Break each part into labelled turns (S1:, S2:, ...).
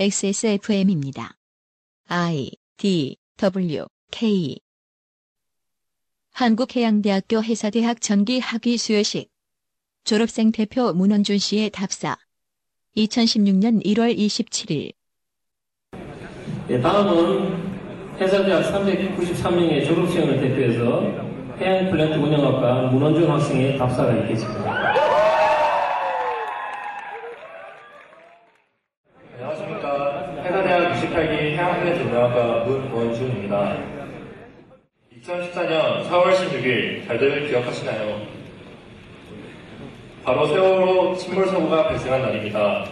S1: XSFM입니다. I D W K 한국해양대학교 해사대학 전기 학위 수여식 졸업생 대표 문원준 씨의 답사 2016년 1월 27일
S2: 예, 다음은 해사대학 393명의 졸업생을 대표해서 해양 플랜트 운영학과 문원준 학생의 답사가 있겠습니다.
S3: 안녕하십니까. 해사대학 28기 해양플랜트 운영학과 문원준입니다. 2014년 4월 16일 잘들 기억하시나요? 바로 세월호 침몰 사고가 발생한 날입니다.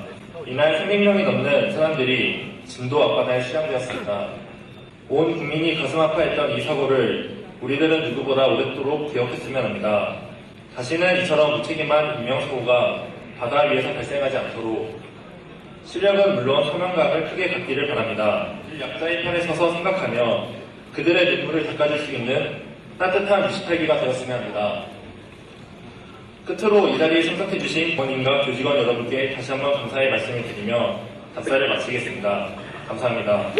S3: 이날 300명이 넘는 사람들이 진도 앞바다에 수장되었습니다. 온 국민이 가슴 아파했던 이 사고를 우리들은 누구보다 오랫도록 기억했으면 합니다. 다시는 이처럼 무책임한 인명사고가 바다 위에서 발생하지 않도록 실력은 물론 소명감을 크게 갖기를 바랍니다. 약자의 편에 서서 생각하며 그들의 눈물을 닦아줄 수 있는 따뜻한 28기가 되었으면 합니다. 끝으로 이 자리에 참석해주신 본인과 교직원 여러분께 다시 한번 감사의 말씀을 드리며 답사를 마치겠습니다. 감사합니다.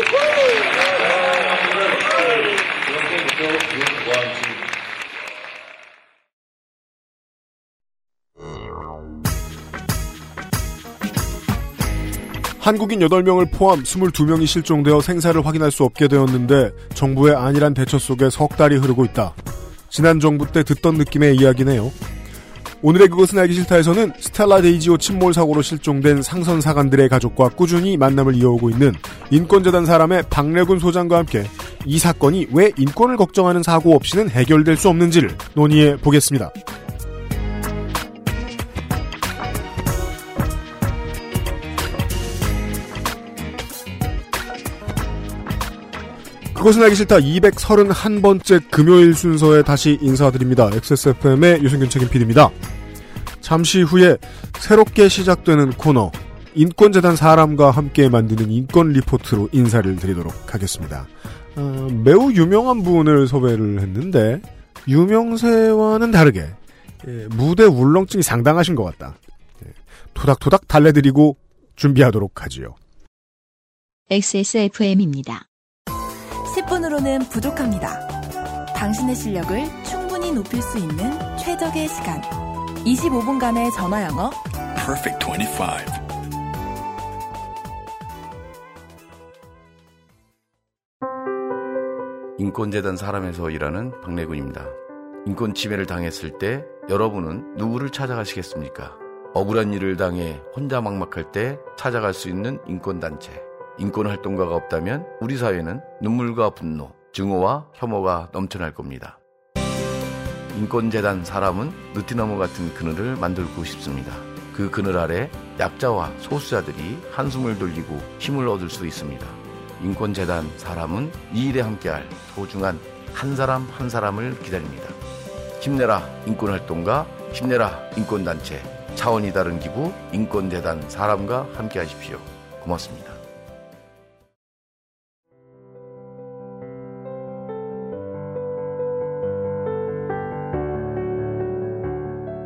S4: 한국인 8명을 포함 22명이 실종되어 생사를 확인할 수 없게 되었는데 정부의 안일한 대처 속에 석 달이 흐르고 있다. 지난 정부 때 듣던 느낌의 이야기네요. 오늘의 그것은 알기 싫다에서는 스텔라 데이지호 침몰 사고로 실종된 상선 사관들의 가족과 꾸준히 만남을 이어오고 있는 인권재단 사람의 박래군 소장과 함께 이 사건이 왜 인권을 걱정하는 사고 없이는 해결될 수 없는지를 논의해 보겠습니다. 그것은 알기 싫다 231번째 금요일 순서에 다시 인사드립니다. XSFM의 유승균 책임 PD입니다. 잠시 후에 새롭게 시작되는 코너 인권재단 사람과 함께 만드는 인권 리포트로 인사를 드리도록 하겠습니다. 어, 매우 유명한 분을 섭외를 했는데 유명세와는 다르게 예, 무대 울렁증이 상당하신 것 같다. 예, 토닥토닥 달래드리고 준비하도록 하지요.
S1: XSFM입니다.
S5: 10분으로는 부족합니다. 당신의 실력을 충분히 높일 수 있는 최적의 시간. 25분간의 전화 영어.
S6: Perfect 25. 인권재단 사람에서 일하는 박래군입니다. 인권 침해를 당했을 때 여러분은 누구를 찾아가시겠습니까? 억울한 일을 당해 혼자 막막할 때 찾아갈 수 있는 인권단체. 인권 활동가가 없다면 우리 사회는 눈물과 분노, 증오와 혐오가 넘쳐날 겁니다. 인권재단 사람은 느티나무 같은 그늘을 만들고 싶습니다. 그 그늘 아래 약자와 소수자들이 한숨을 돌리고 힘을 얻을 수 있습니다. 인권재단 사람은 이 일에 함께할 소중한 한 사람 한 사람을 기다립니다. 힘내라 인권활동가, 힘내라 인권단체, 차원이 다른 기부 인권재단 사람과 함께 하십시오. 고맙습니다.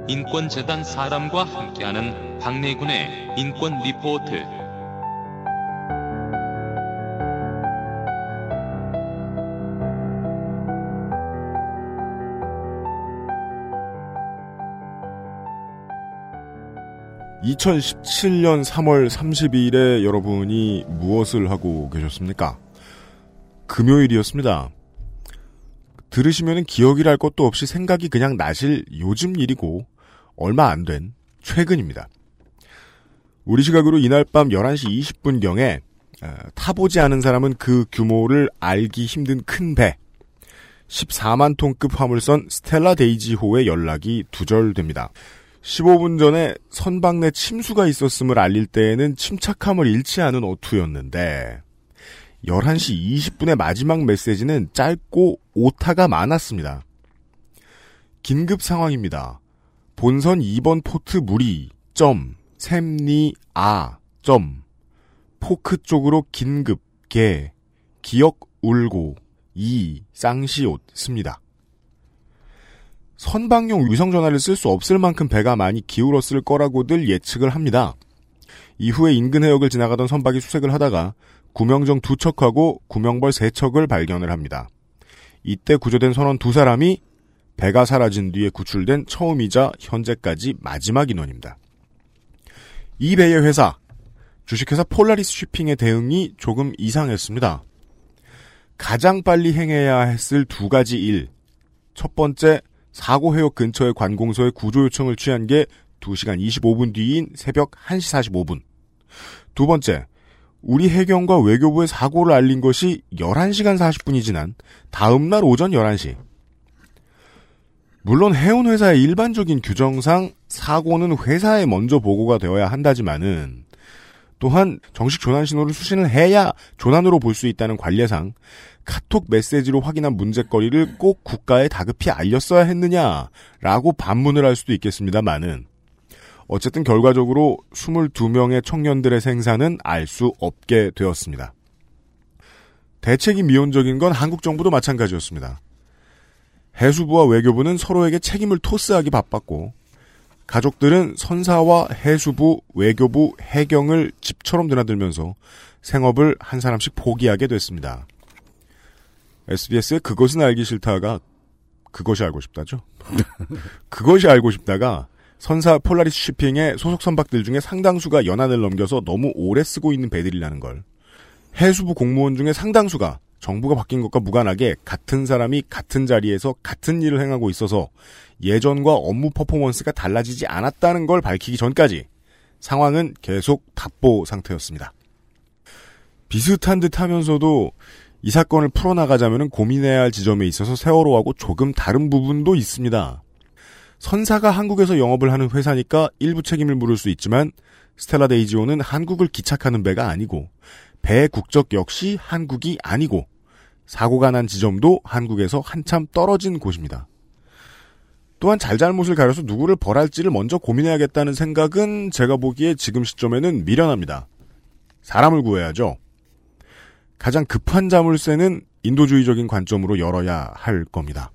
S7: 인권재단 사람과 함께하는 박래군의 인권 리포트.
S4: (2017년 3월 30일에) 여러분이 무엇을 하고 계셨습니까? 금요일이었습니다. 들으시면 기억이랄 것도 없이 생각이 그냥 나실 요즘 일이고 얼마 안 된 최근입니다. 우리 시각으로 이날 밤 11시 20분경에 타보지 않은 사람은 그 규모를 알기 힘든 큰 배, 14만 톤급 화물선 스텔라 데이지호의 연락이 두절됩니다. 15분 전에 선박 내 침수가 있었음을 알릴 때에는 침착함을 잃지 않은 오투였는데 11시 20분의 마지막 메시지는 짧고 오타가 많았습니다. 긴급 상황입니다. 본선 2번 포트 무리, 점, 샘니, 아, 점, 포크 쪽으로 긴급, 개, 기억 울고, 이, 쌍시옷, 씁니다. 선박용 위성 전화를 쓸 수 없을 만큼 배가 많이 기울었을 거라고들 예측을 합니다. 이후에 인근 해역을 지나가던 선박이 수색을 하다가 구명정 두 척하고 구명벌 세 척을 발견을 합니다. 이때 구조된 선원 두 사람이 배가 사라진 뒤에 구출된 처음이자 현재까지 마지막 인원입니다. 이 배의 회사, 주식회사 폴라리스 쉬핑의 대응이 조금 이상했습니다. 가장 빨리 행해야 했을 두 가지 일. 첫 번째, 사고 해역 근처의 관공서에 구조 요청을 취한 게 2시간 25분 뒤인 새벽 1시 45분. 두 번째, 우리 해경과 외교부의 사고를 알린 것이 11시간 40분이 지난 다음 날 오전 11시. 물론 해운 회사의 일반적인 규정상 사고는 회사에 먼저 보고가 되어야 한다지만은 또한 정식 조난 신호를 수신을 해야 조난으로 볼 수 있다는 관례상 카톡 메시지로 확인한 문제거리를 꼭 국가에 다급히 알렸어야 했느냐라고 반문을 할 수도 있겠습니다만은 어쨌든 결과적으로 22명의 청년들의 생사는 알 수 없게 되었습니다. 대책이 미온적인 건 한국 정부도 마찬가지였습니다. 해수부와 외교부는 서로에게 책임을 토스하기 바빴고 가족들은 선사와 해수부, 외교부, 해경을 집처럼 드나들면서 생업을 한 사람씩 포기하게 됐습니다. SBS의 그것은 알기 싫다가 그것이 알고 싶다죠. 그것이 알고 싶다가 선사 폴라리스 쉬핑의 소속 선박들 중에 상당수가 연한을 넘겨서 너무 오래 쓰고 있는 배들이라는 걸 해수부 공무원 중에 상당수가 정부가 바뀐 것과 무관하게 같은 사람이 같은 자리에서 같은 일을 행하고 있어서 예전과 업무 퍼포먼스가 달라지지 않았다는 걸 밝히기 전까지 상황은 계속 답보 상태였습니다. 비슷한 듯 하면서도 이 사건을 풀어나가자면 고민해야 할 지점에 있어서 세월호하고 조금 다른 부분도 있습니다. 선사가 한국에서 영업을 하는 회사니까 일부 책임을 물을 수 있지만 스텔라 데이지오는 한국을 기착하는 배가 아니고 배 국적 역시 한국이 아니고 사고가 난 지점도 한국에서 한참 떨어진 곳입니다. 또한 잘잘못을 가려서 누구를 벌할지를 먼저 고민해야겠다는 생각은 제가 보기에 지금 시점에는 미련합니다. 사람을 구해야죠. 가장 급한 자물쇠는 인도주의적인 관점으로 열어야 할 겁니다.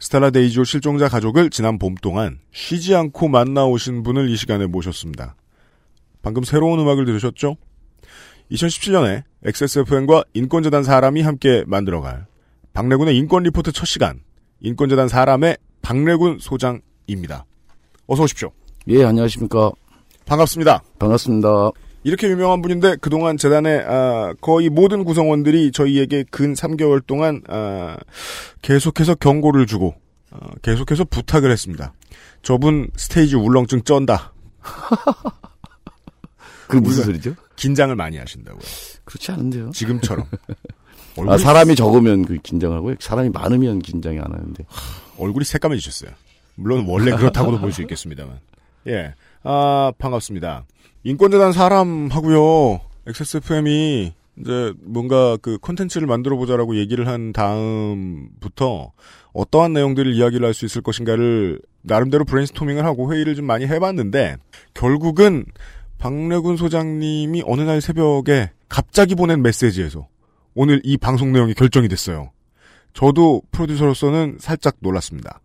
S4: 스텔라 데이지호 실종자 가족을 지난 봄 동안 쉬지 않고 만나오신 분을 이 시간에 모셨습니다. 방금 새로운 음악을 들으셨죠? 2017년에 XSFM과 인권재단 사람이 함께 만들어갈 박래군의 인권 리포트 첫 시간 인권재단 사람의 박래군 소장입니다. 어서 오십시오.
S6: 예, 안녕하십니까.
S4: 반갑습니다.
S6: 반갑습니다.
S4: 이렇게 유명한 분인데 그동안 재단의 아, 거의 모든 구성원들이 저희에게 근 3개월 동안 아, 계속해서 경고를 주고 아, 계속해서 부탁을 했습니다. 저분 스테이지 울렁증 쩐다.
S6: 그 무슨 소리죠?
S4: 긴장을 많이 하신다고요.
S6: 그렇지 않은데요.
S4: 지금처럼.
S6: 아, 사람이 적으면 그 긴장하고요. 사람이 많으면 긴장이 안 하는데.
S4: 얼굴이 새까매지셨어요. 물론 원래 그렇다고도 볼 수 있겠습니다만. 예. 아, 반갑습니다. 인권재단 사람하고요. XSFM이 이제 뭔가 그 콘텐츠를 만들어 보자라고 얘기를 한 다음부터 어떠한 내용들을 이야기를 할 수 있을 것인가를 나름대로 브레인스토밍을 하고 회의를 좀 많이 해봤는데 결국은 박래군 소장님이 어느 날 새벽에 갑자기 보낸 메시지에서 오늘 이 방송 내용이 결정이 됐어요. 저도 프로듀서로서는 살짝 놀랐습니다.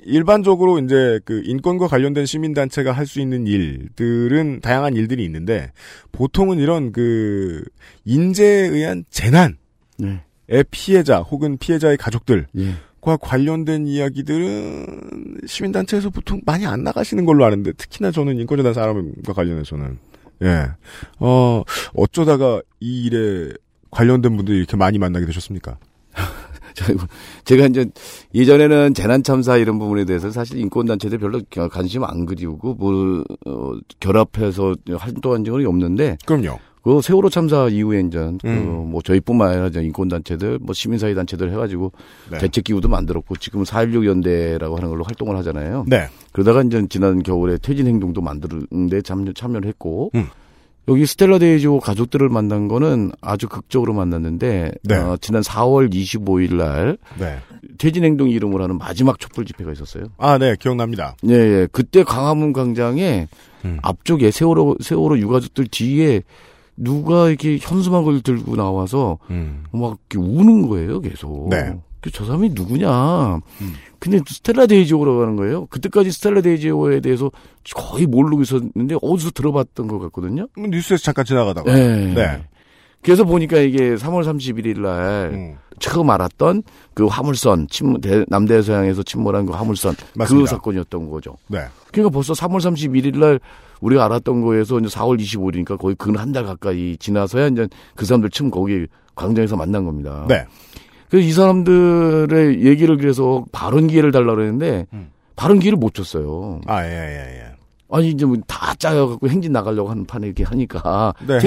S4: 일반적으로 이제 그 인권과 관련된 시민단체가 할 수 있는 일들은 다양한 일들이 있는데 보통은 이런 그 인재에 의한 재난의
S6: 네.
S4: 피해자 혹은 피해자의 가족들
S6: 예.
S4: 과 관련된 이야기들은 시민단체에서 보통 많이 안 나가시는 걸로 아는데 특히나 저는 인권재단 사람과 관련해서는 예. 어, 어쩌다가 이 일에 관련된 분들이 이렇게 많이 만나게 되셨습니까?
S6: 제가 이제 예전에는 재난 참사 이런 부분에 대해서 사실 인권 단체들 별로 관심 안 그리우고 뭐 어, 결합해서 활동한 적은 없는데
S4: 그럼요.
S6: 그 세월호 참사 이후에 이제
S4: 음.
S6: 그뭐 저희뿐만 아니라 이제 인권 단체들 뭐 시민사회 단체들 해가지고
S4: 네.
S6: 대책 기구도 만들었고 지금 4.16 연대라고 하는 걸로 활동을 하잖아요.
S4: 네.
S6: 그러다가 이제 지난 겨울에 퇴진 행동도 만드는데 참여, 참여를 했고
S4: 음.
S6: 여기 스텔라 데이지호 가족들을 만난 거는 아주 극적으로 만났는데
S4: 네.
S6: 어, 지난 4월 25일 날
S4: 네.
S6: 퇴진 행동 이름으로 하는 마지막 촛불 집회가 있었어요.
S4: 아, 네. 기억납니다.
S6: 예, 예. 그때 광화문 광장에
S4: 음.
S6: 앞쪽에 세월호 세월호 유가족들 뒤에 누가 이렇게 현수막을 들고 나와서
S4: 음.
S6: 막 우는 거예요, 계속.
S4: 네.
S6: 그저 사람이 누구냐. 근데 스텔라 데이지호라고 하는 거예요. 그때까지 스텔라 데이지호에 대해서 거의 모르고 있었는데 어디서 들어봤던 것 같거든요.
S4: 뭐 뉴스에서 잠깐 지나가다가.
S6: 네.
S4: 네.
S6: 그래서 보니까 이게 3월 31일 날
S4: 음.
S6: 처음 알았던 그 화물선 대- 남대서양에서 침몰한 그 화물선
S4: 맞습니다.
S6: 그 사건이었던 거죠.
S4: 네.
S6: 그러니까 벌써 3월 31일 날 우리가 알았던 거에서 이제 4월 25일이니까 거의 근 한 달 가까이 지나서야 이제 그 사람들 처음 거기 광장에서 만난 겁니다.
S4: 네.
S6: 그래서 이 사람들의 얘기를 그래서 발언 기회를 달라고 그랬는데
S4: 음.
S6: 발언 기회를 못 줬어요.
S4: 아, 예, 예, 예.
S6: 아니 이제 뭐 다 짜여갖고 행진 나가려고 하는 판에 이렇게 하니까
S4: 네,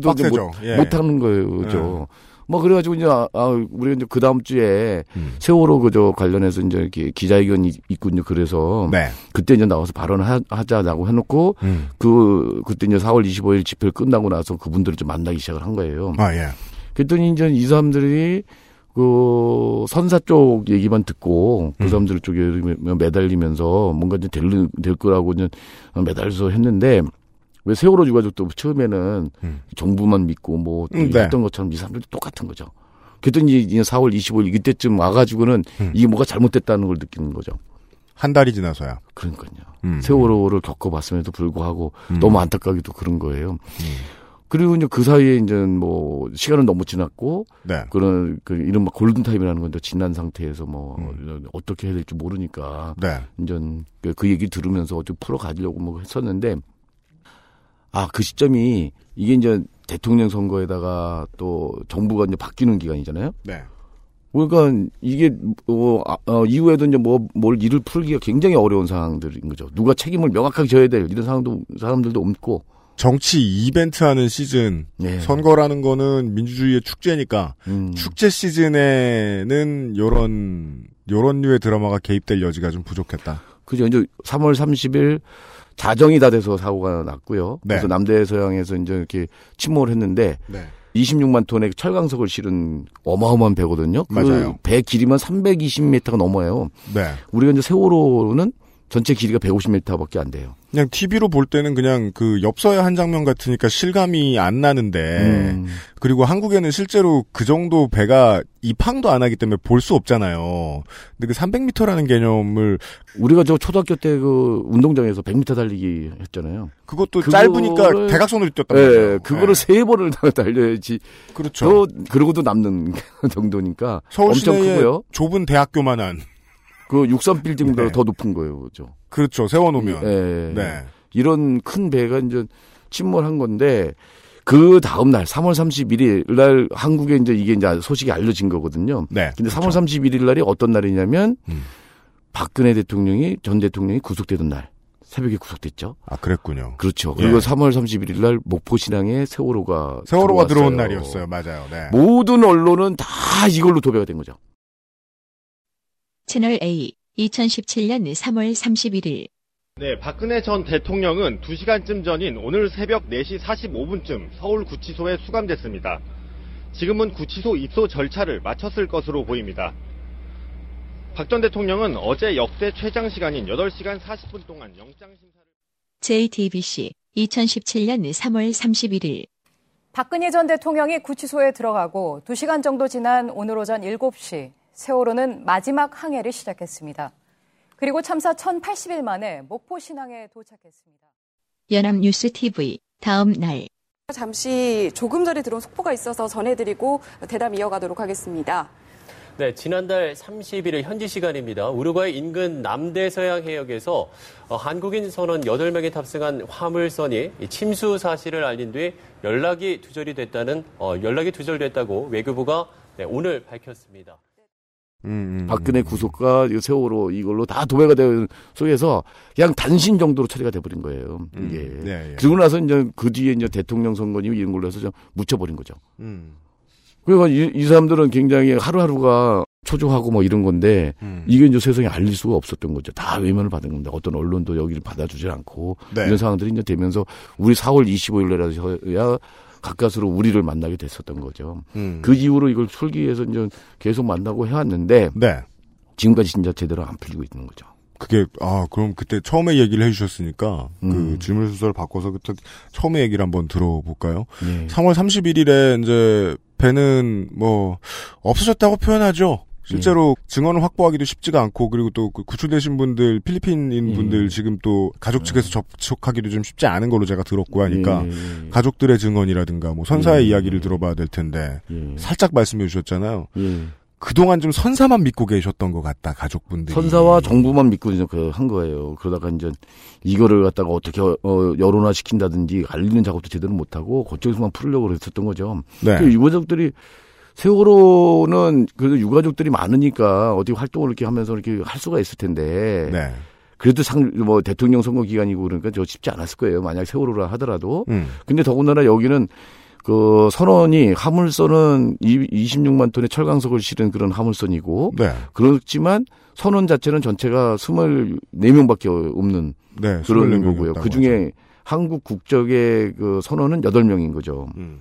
S4: 빡세죠.
S6: 못,
S4: 예.
S6: 못 하는 거예요, 그죠. 뭐 그래가지고 이제 아, 아, 우리가 이제 그 다음 주에
S4: 음.
S6: 세월호 그저 관련해서 이제 이렇게 기자회견이 있군요. 그래서
S4: 네.
S6: 그때 이제 나와서 발언하자라고 해놓고
S4: 음.
S6: 그 그때 이제 4월 25일 집회 끝나고 나서 그분들을 좀 만나기 시작을 한 거예요.
S4: 아, 예.
S6: 그랬더니 이제 이 사람들이 그 선사 쪽 얘기만 듣고 그
S4: 음.
S6: 사람들 쪽에 매달리면서 뭔가 이제 될, 될 거라고 이제 매달려서 했는데 왜 세월호 유가족도 처음에는
S4: 음.
S6: 정부만 믿고 뭐
S4: 음, 네.
S6: 했던 것처럼 이 사람들도 똑같은 거죠. 그랬더니 이제 4월 25일 이때쯤 와가지고는
S4: 음.
S6: 이게 뭐가 잘못됐다는 걸 느끼는 거죠.
S4: 한 달이 지나서야.
S6: 그러니까요.
S4: 음.
S6: 세월호를 겪어봤음에도 불구하고
S4: 음.
S6: 너무 안타까기도 그런 거예요.
S4: 음.
S6: 그리고 이제 그 사이에 이제 뭐 시간은 너무 지났고
S4: 네.
S6: 그런 그 이른바 골든 타임이라는 건데 지난 상태에서 뭐
S4: 음.
S6: 어떻게 해야 될지 모르니까
S4: 네.
S6: 이제 그- 그 얘기 들으면서 어떻게 풀어 가려고 뭐 했었는데 아 그 시점이 이게 이제 대통령 선거에다가 또 정부가 이제 바뀌는 기간이잖아요.
S4: 네.
S6: 그러니까 이게 어, 아, 어, 이후에도 이제 뭐 뭘 일을 풀기가 굉장히 어려운 상황들인 거죠. 누가 책임을 명확하게 져야 될 이런 상황도 사람들도 없고.
S4: 정치 이벤트 하는 시즌.
S6: 네.
S4: 선거라는 거는 민주주의의 축제니까
S6: 음.
S4: 축제 시즌에는 요런 요런 류의 드라마가 개입될 여지가 좀 부족했다.
S6: 그죠. 이제 3월 30일 자정이 다 돼서 사고가 났고요.
S4: 네.
S6: 그래서 남대 서양에서 이제 이렇게 침몰을 했는데
S4: 네.
S6: 26만 톤의 철강석을 실은 어마어마한 배거든요. 그
S4: 맞아요.
S6: 배 길이만 320m가 넘어요.
S4: 네.
S6: 우리가 이제 세월호는 전체 길이가 150m밖에 안 돼요.
S4: 그냥 TV로 볼 때는 그냥 그 엽서의 한 장면 같으니까 실감이 안 나는데
S6: 음.
S4: 그리고 한국에는 실제로 그 정도 배가 입항도 안 하기 때문에 볼 수 없잖아요. 근데 그 300m라는 개념을
S6: 우리가 저 초등학교 때 그 운동장에서 100m 달리기 했잖아요.
S4: 그것도
S6: 그거를-
S4: 짧으니까 대각선으로 뛰었단
S6: 예,
S4: 말이에요.
S6: 그거를
S4: 네.
S6: 세 번을 달려야지.
S4: 그렇죠.
S6: 또 그러고도 남는 정도니까
S4: 서울
S6: 엄청 크고요.
S4: 좁은 대학교만한
S6: 그63 빌딩보다
S4: 네.
S6: 더 높은 거예요, 그죠?
S4: 그렇죠. 세워놓으면
S6: 예.
S4: 네.
S6: 이런 큰 배가 이제 침몰한 건데 그 다음 날 3월 31일 날 한국에 이제 이게 이제 소식이 알려진 거거든요.
S4: 네.
S6: 근데
S4: 그렇죠.
S6: 3월 31일 날이 어떤 날이냐면
S4: 음.
S6: 박근혜 대통령이 전 대통령이 구속되던 날 새벽에 구속됐죠.
S4: 아 그랬군요.
S6: 그렇죠.
S4: 예.
S6: 그리고 3월 31일 날 목포 신항에 세월호가
S4: 세월호가 들어온
S6: 들어왔어요.
S4: 날이었어요. 맞아요. 네.
S6: 모든 언론은 다 이걸로 도배가 된 거죠.
S1: 채널 A 2017년 3월 31일
S8: 네, 박근혜 전 대통령은 2시간쯤 전인 오늘 새벽 4시 45분쯤 서울 구치소에 수감됐습니다. 지금은 구치소 입소 절차를 마쳤을 것으로 보입니다. 박 전 대통령은 어제 역대 최장 시간인 8시간 40분 동안 영장 심사를
S1: JTBC 2017년 3월 31일
S9: 박근혜 전 대통령이 구치소에 들어가고 2시간 정도 지난 오늘 오전 7시 세월호는 마지막 항해를 시작했습니다. 그리고 참사 1080일 만에 목포 신항에 도착했습니다.
S1: 연합뉴스 TV 다음 날
S10: 잠시 조금 전에 들어온 속보가 있어서 전해드리고 대담 이어가도록 하겠습니다.
S11: 네, 지난달 31일 현지 시간입니다. 우루과이 인근 남대서양 해역에서 어, 한국인 선원 8명이 탑승한 화물선이 이 침수 사실을 알린 뒤 연락이 두절이 됐다는 어, 연락이 두절됐다고 외교부가 네, 오늘 밝혔습니다.
S4: 음, 음,
S6: 박근혜
S4: 음.
S6: 구속과 이 세월호 이걸로 다 도배가 된 속에서 그냥 단신 정도로 처리가 돼버린 거예요.
S4: 음,
S6: 이게.
S4: 네, 예.
S6: 그리고 나서 이제 그 뒤에 이제 대통령 선거니 이런 걸로 해서 좀 묻혀버린 거죠.
S4: 음,
S6: 그러니까 이, 이 사람들은 굉장히 하루하루가 초조하고 뭐 이런 건데
S4: 음.
S6: 이게 이제 세상에 알릴 수가 없었던 거죠. 다 외면을 받은 건데 어떤 언론도 여기를 받아주지 않고
S4: 네.
S6: 이런 상황들이 이제 되면서 우리 4월 25일날에서야 가까스로 우리를 만나게 됐었던 거죠.
S4: 음.
S6: 그 이후로 이걸 풀기 위해서 이제 계속 만나고 해왔는데
S4: 네.
S6: 지금까지 진짜 제대로 안 풀리고 있는 거죠.
S4: 그게 아 그럼 그때 처음에 얘기를 해주셨으니까 그
S6: 음.
S4: 질문 순서를 바꿔서 그때 처음에 얘기를 한번 들어볼까요?
S6: 예.
S4: 3월 31일에 이제 배는 뭐 없어졌다고 표현하죠. 실제로 증언을 확보하기도 쉽지가 않고 그리고 또 그 구출되신 분들 필리핀인 분들 지금 또 가족 측에서 접촉하기도 좀 쉽지 않은 걸로 제가 들었고 하니까
S6: 예, 예.
S4: 가족들의 증언이라든가 뭐 선사의
S6: 예.
S4: 이야기를 들어봐야 될 텐데
S6: 예.
S4: 살짝 말씀해 주셨잖아요.
S6: 예.
S4: 그동안 좀 선사만 믿고 계셨던 것 같다 가족분들이.
S6: 선사와 정부만 믿고 이제 그한 거예요. 그러다가 이제 이거를 갖다가 어떻게 어, 여론화 시킨다든지 알리는 작업도 제대로 못 하고 그쪽에서만 풀으려고 그랬었던 거죠.
S4: 네.
S6: 그 유가족들이 세월호는 그래도 유가족들이 많으니까 어디 활동을 이렇게 하면서 이렇게 할 수가 있을 텐데.
S4: 네.
S6: 그래도 상, 뭐 대통령 선거 기간이고 그러니까 저 쉽지 않았을 거예요. 만약 세월호라 하더라도.
S4: 음.
S6: 근데 더군다나 여기는 그 선원이 화물선은 이- 26만 톤의 철강석을 실은 그런 화물선이고
S4: 네.
S6: 그렇지만 선원 자체는 전체가 24명밖에 없는
S4: 네,
S6: 그런
S4: 24
S6: 거고요. 그 중에 한국 국적의 그 선원은 8명인 거죠.
S4: 음.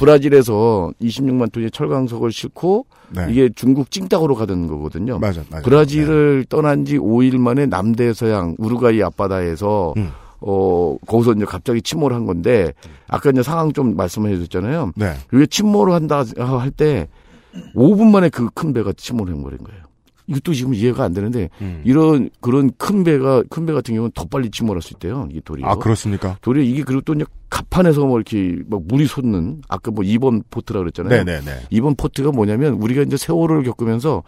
S6: 브라질에서 26만 톤의 철강석을 싣고
S4: 네.
S6: 이게 중국 찡따구로 가던 거거든요.
S4: 맞아, 맞아.
S6: 브라질을 떠난 지 5일 만에 남대서양 우루과이 앞바다에서
S4: 음.
S6: 어 거기서 이제 갑자기 침몰을 한 건데 아까 이제 상황 좀 말씀해 주셨잖아요.
S4: 네.
S6: 이게 침몰을 한다 할 때 5분 만에 그 큰 배가 침몰해 버린 거예요. 이것도 지금 이해가 안 되는데
S4: 음.
S6: 이런 그런 큰 배가 큰 배 같은 경우는 더 빨리 침몰할 수 있대요. 이게 도리어.
S4: 아 그렇습니까?
S6: 도리어 이게 그리고 또 이제 갑판에서 뭐 이렇게 막 물이 솟는 아까 뭐 2번 포트라 그랬잖아요.
S4: 네네네.
S6: 2번 포트가 뭐냐면 우리가 이제 세월호를 겪으면서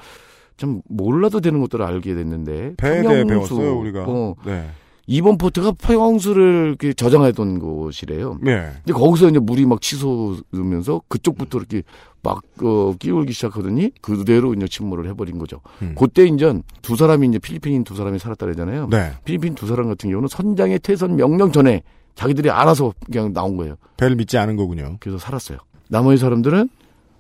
S6: 좀 몰라도 되는 것들을 알게 됐는데
S4: 배에 대해
S6: 평영수,
S4: 배웠어요 우리가.
S6: 어,
S4: 네.
S6: 2번 포트가 이렇게 저장하던 곳이래요.
S4: 네.
S6: 근데 거기서 이제 물이 막 치솟으면서 그쪽부터 이렇게 막 어, 끼울기 시작하더니 그대로 이제 침몰을 해버린 거죠.
S4: 음.
S6: 그때 이제 두 사람이 이제 필리핀인 두 사람이 살았다 그러잖아요.
S4: 네.
S6: 필리핀 두 사람 같은 경우는 선장의 퇴선 명령 전에 자기들이 알아서 그냥 나온 거예요.
S4: 배를 믿지 않은 거군요.
S6: 그래서 살았어요. 나머지 사람들은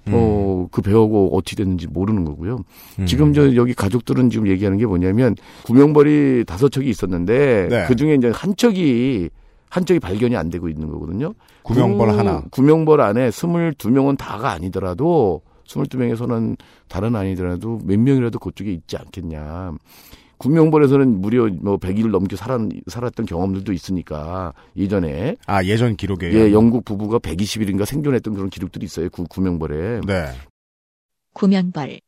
S4: 음.
S6: 어, 그 배하고 어떻게 됐는지 모르는 거고요.
S4: 음.
S6: 지금 저 여기 가족들은 지금 얘기하는 게 뭐냐면 구명벌이 다섯 척이 있었는데
S4: 네.
S6: 그 중에 이제 한 척이 한 척이 발견이 안 되고 있는 거거든요.
S4: 구명벌
S6: 그
S4: 하나.
S6: 구명벌 안에 22명은 다가 아니더라도 22명에서는 다른 아니더라도 몇 명이라도 그쪽에 있지 않겠냐. 구명벌에서는 무려 뭐 100일 넘게 살았, 살았던 경험들도 있으니까 예전에
S4: 아 예전 기록에.
S6: 예, 영국 부부가 120일인가 생존했던 그런 기록들이 있어요. 구, 구명벌에.
S4: 네.
S1: 구명벌.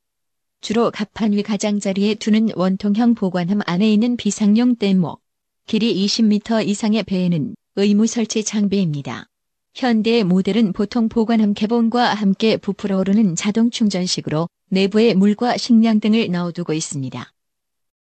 S1: 주로 갑판 위 가장자리에 두는 원통형 보관함 안에 있는 비상용 뗏목. 길이 20m 이상의 배에는 의무 설치 장비입니다. 현대의 모델은 보통 보관함 개봉과 함께 부풀어 오르는 자동 충전식으로 내부에 물과 식량 등을 넣어두고 있습니다.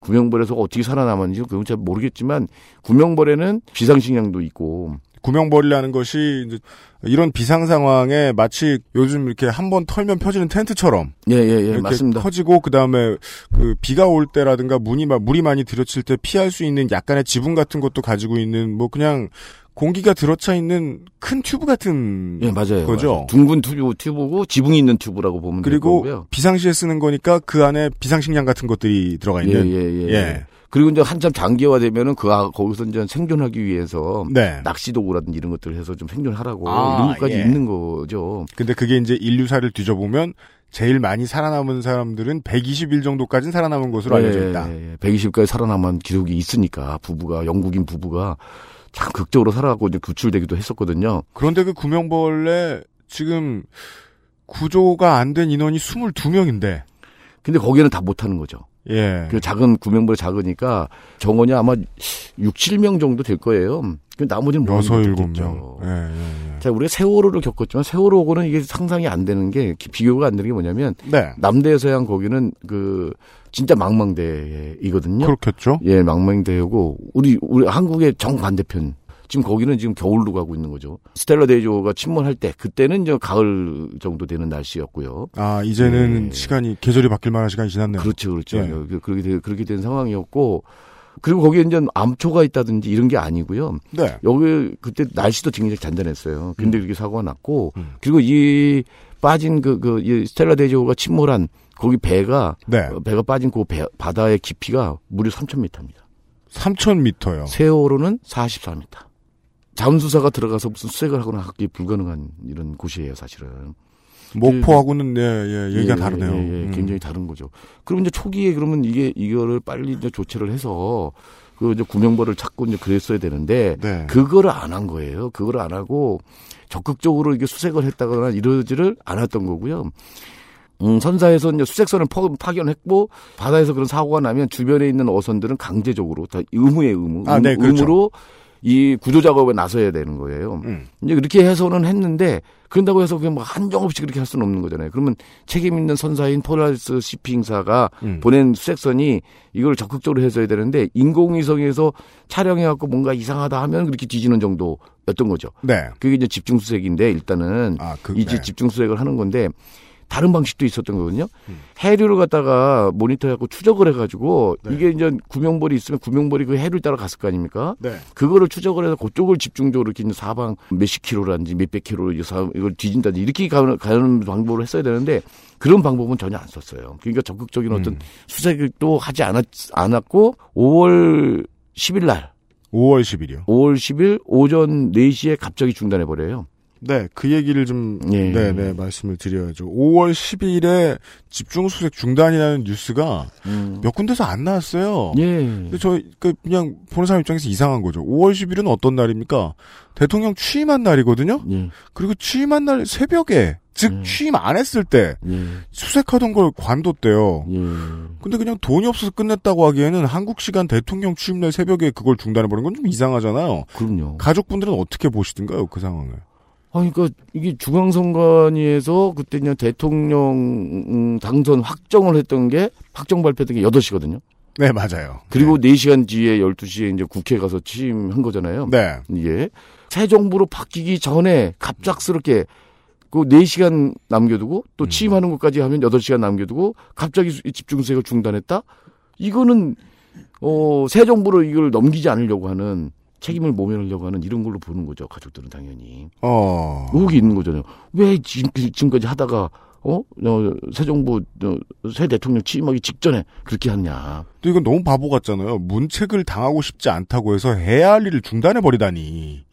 S6: 구명벌에서 어떻게 살아남았는지 그건 잘 모르겠지만 구명벌에는 비상식량도 있고
S4: 구명벌이라는 것이 이제 이런 비상 상황에 마치 요즘 이렇게 한 번 털면 펴지는 텐트처럼
S6: 예예예
S4: 이렇게
S6: 맞습니다.
S4: 커지고 그다음에 그 비가 올 때라든가 막 물이 많이 들여칠 때 피할 수 있는 약간의 지붕 같은 것도 가지고 있는 뭐 그냥 공기가 들어차 있는 큰 튜브 같은
S6: 예 맞아요.
S4: 거죠.
S6: 맞아요. 둥근 튜브 튜브고 지붕이 있는 튜브라고 보면 될
S4: 그리고
S6: 거고요.
S4: 비상시에 쓰는 거니까 그 안에 비상식량 같은 것들이 들어가 있는
S6: 예 예 예.
S4: 예.
S6: 그리고 이제 한참 장기화되면은 그 아- 거기서 이제 생존하기 위해서
S4: 네.
S6: 낚시 도구라든지 이런 것들을 해서 좀 생존하라고
S4: 아,
S6: 이런 것까지
S4: 예.
S6: 있는 거죠.
S4: 근데 그게 이제 인류사를 뒤져보면 제일 많이 살아남은 사람들은 120일 정도까지는 살아남은 것으로 알려져 있다.
S6: 예, 120까지 살아남은 기록이 있으니까 부부가 영국인 부부가 참 극적으로 살아가고 이제 구출되기도 했었거든요.
S4: 그런데 그 구명벌레 지금 구조가 안 된 인원이 22명인데
S6: 근데 거기는 다 못하는 거죠.
S4: 예.
S6: 그 작은 구명벌 작으니까 정원이 아마 6, 7명 정도 될 거예요. 그 나머지는 못
S4: 여섯 일곱. 명. 예, 예, 예.
S6: 자, 우리가 세월호를 겪었지만 세월호고는 이게 상상이 안 되는 게 비교가 안 되는 게 뭐냐면
S4: 네.
S6: 남대 서양 거기는 그 진짜 망망대이거든요.
S4: 그렇겠죠.
S6: 예, 망망대고 우리 우리 한국의 정 반대편. 지금 거기는 지금 겨울로 가고 있는 거죠. 스텔라 데이조가 침몰할 때 그때는 이제 가을 정도 되는 날씨였고요.
S4: 아 이제는
S6: 예.
S4: 시간이 계절이 바뀔 만한 시간이 지났네요.
S6: 그렇죠, 그렇죠.
S4: 예.
S6: 그- 그렇게 된, 그렇게 된 상황이었고 그리고 거기에 이제 암초가 있다든지 이런 게 아니고요.
S4: 네.
S6: 여기 그때 날씨도 굉장히 잔잔했어요. 근데
S4: 음.
S6: 이렇게 사고가 났고 그리고 이 빠진 그, 그, 이 스텔라 데이조가 침몰한 거기 배가
S4: 네.
S6: 어, 배가 빠진 그 배, 바다의 깊이가 무려 3,000m입니다.
S4: 3,000m요.
S6: 세월호는 44m. 잠수사가 들어가서 무슨 수색을 하거나 하기 불가능한 이런 곳이에요, 사실은.
S4: 목포하고는 예, 예, 얘기가
S6: 예,
S4: 다르네요.
S6: 예, 예,
S4: 음.
S6: 굉장히 다른 거죠. 그럼 이제 초기에 그러면 이게 이거를 빨리 이제 조치를 해서 그 이제 구명벌을 찾고 이제 그랬어야 되는데
S4: 네.
S6: 그거를 안 한 거예요. 그거를 안 하고 적극적으로 이게 수색을 했다거나 이러지를 않았던 거고요. 음, 선사에서 이제 수색선을 파, 견했고 바다에서 그런 사고가 나면 주변에 있는 어선들은 강제적으로 다 의무의 의무,
S4: 아, 네, 그렇죠.
S6: 의무로 이 구조 작업에 나서야 되는 거예요.
S4: 음.
S6: 이제 그렇게 해서는 했는데 그런다고 해서 그냥 뭐 한정 없이 그렇게 할 수는 없는 거잖아요. 그러면 책임 있는 선사인 폴라리스 시핑사가
S4: 음.
S6: 보낸 수색선이 이걸 적극적으로 해줘야 되는데 인공위성에서 촬영해갖고 뭔가 이상하다 하면 그렇게 뒤지는 정도였던 거죠.
S4: 네.
S6: 그게 이제 집중 수색인데 일단은
S4: 아, 그,
S6: 이제
S4: 네.
S6: 집중 수색을 하는 건데 다른 방식도 있었던 거거든요.
S4: 음.
S6: 해류를 갖다가 모니터해갖고 추적을 해가지고
S4: 네.
S6: 이게 이제 구명벌이 있으면 구명벌이 그 해를 따라 갔을 거 아닙니까?
S4: 네.
S6: 그거를 추적을 해서 그쪽을 집중적으로 이렇게 사방 몇십 킬로라든지 몇백 킬로 이걸 뒤진다든지 이렇게 가는, 가는 방법을 했어야 되는데 그런 방법은 전혀 안 썼어요. 그러니까 적극적인 어떤
S4: 음.
S6: 수색도 하지 않았, 않았고 5월 10일 날
S4: 5월 10일이요.
S6: 5월 10일 오전 4시에 갑자기 중단해 버려요.
S4: 네, 그 얘기를 좀,
S6: 예.
S4: 네, 네, 말씀을 드려야죠. 5월 10일에 집중 수색 중단이라는 뉴스가
S6: 음.
S4: 몇 군데서 안 나왔어요.
S6: 예.
S4: 근데 저, 그, 그냥 보는 사람 입장에서 이상한 거죠. 5월 10일은 어떤 날입니까? 대통령 취임한 날이거든요?
S6: 예.
S4: 그리고 취임한 날 새벽에, 즉,
S6: 예.
S4: 취임 안 했을 때,
S6: 예.
S4: 수색하던 걸 관뒀대요.
S6: 예.
S4: 근데 그냥 돈이 없어서 끝냈다고 하기에는 한국 시간 대통령 취임날 새벽에 그걸 중단해 버린 건 좀 이상하잖아요.
S6: 그럼요.
S4: 가족분들은 어떻게 보시든가요, 그 상황을?
S6: 아니, 그러니까 이게 중앙선관위에서 그때 그냥 대통령 음, 당선 확정을 했던 게 확정 발표된 게 8시거든요.
S4: 네, 맞아요.
S6: 그리고 4시간 뒤에 12시에 이제 국회 가서 취임한 거잖아요.
S4: 네.
S6: 이게 새 정부로 바뀌기 전에 갑작스럽게 그 4시간 남겨두고 또
S4: 음.
S6: 취임하는 것까지 하면 8시간 남겨두고 갑자기 수- 집중수색을 중단했다? 이거는 어, 새 정부로 이걸 넘기지 않으려고 하는 책임을 모면하려고 하는 이런 걸로 보는 거죠. 가족들은 당연히.
S4: 어.
S6: 의혹이 있는 거잖아요. 왜 지금, 지금까지 하다가 어? 어, 새 정부 어, 새 대통령 취임하기 직전에 그렇게 하냐.
S4: 또 이건 너무 바보 같잖아요. 문책을 당하고 싶지 않다고 해서 해야 할 일을 중단해버리다니.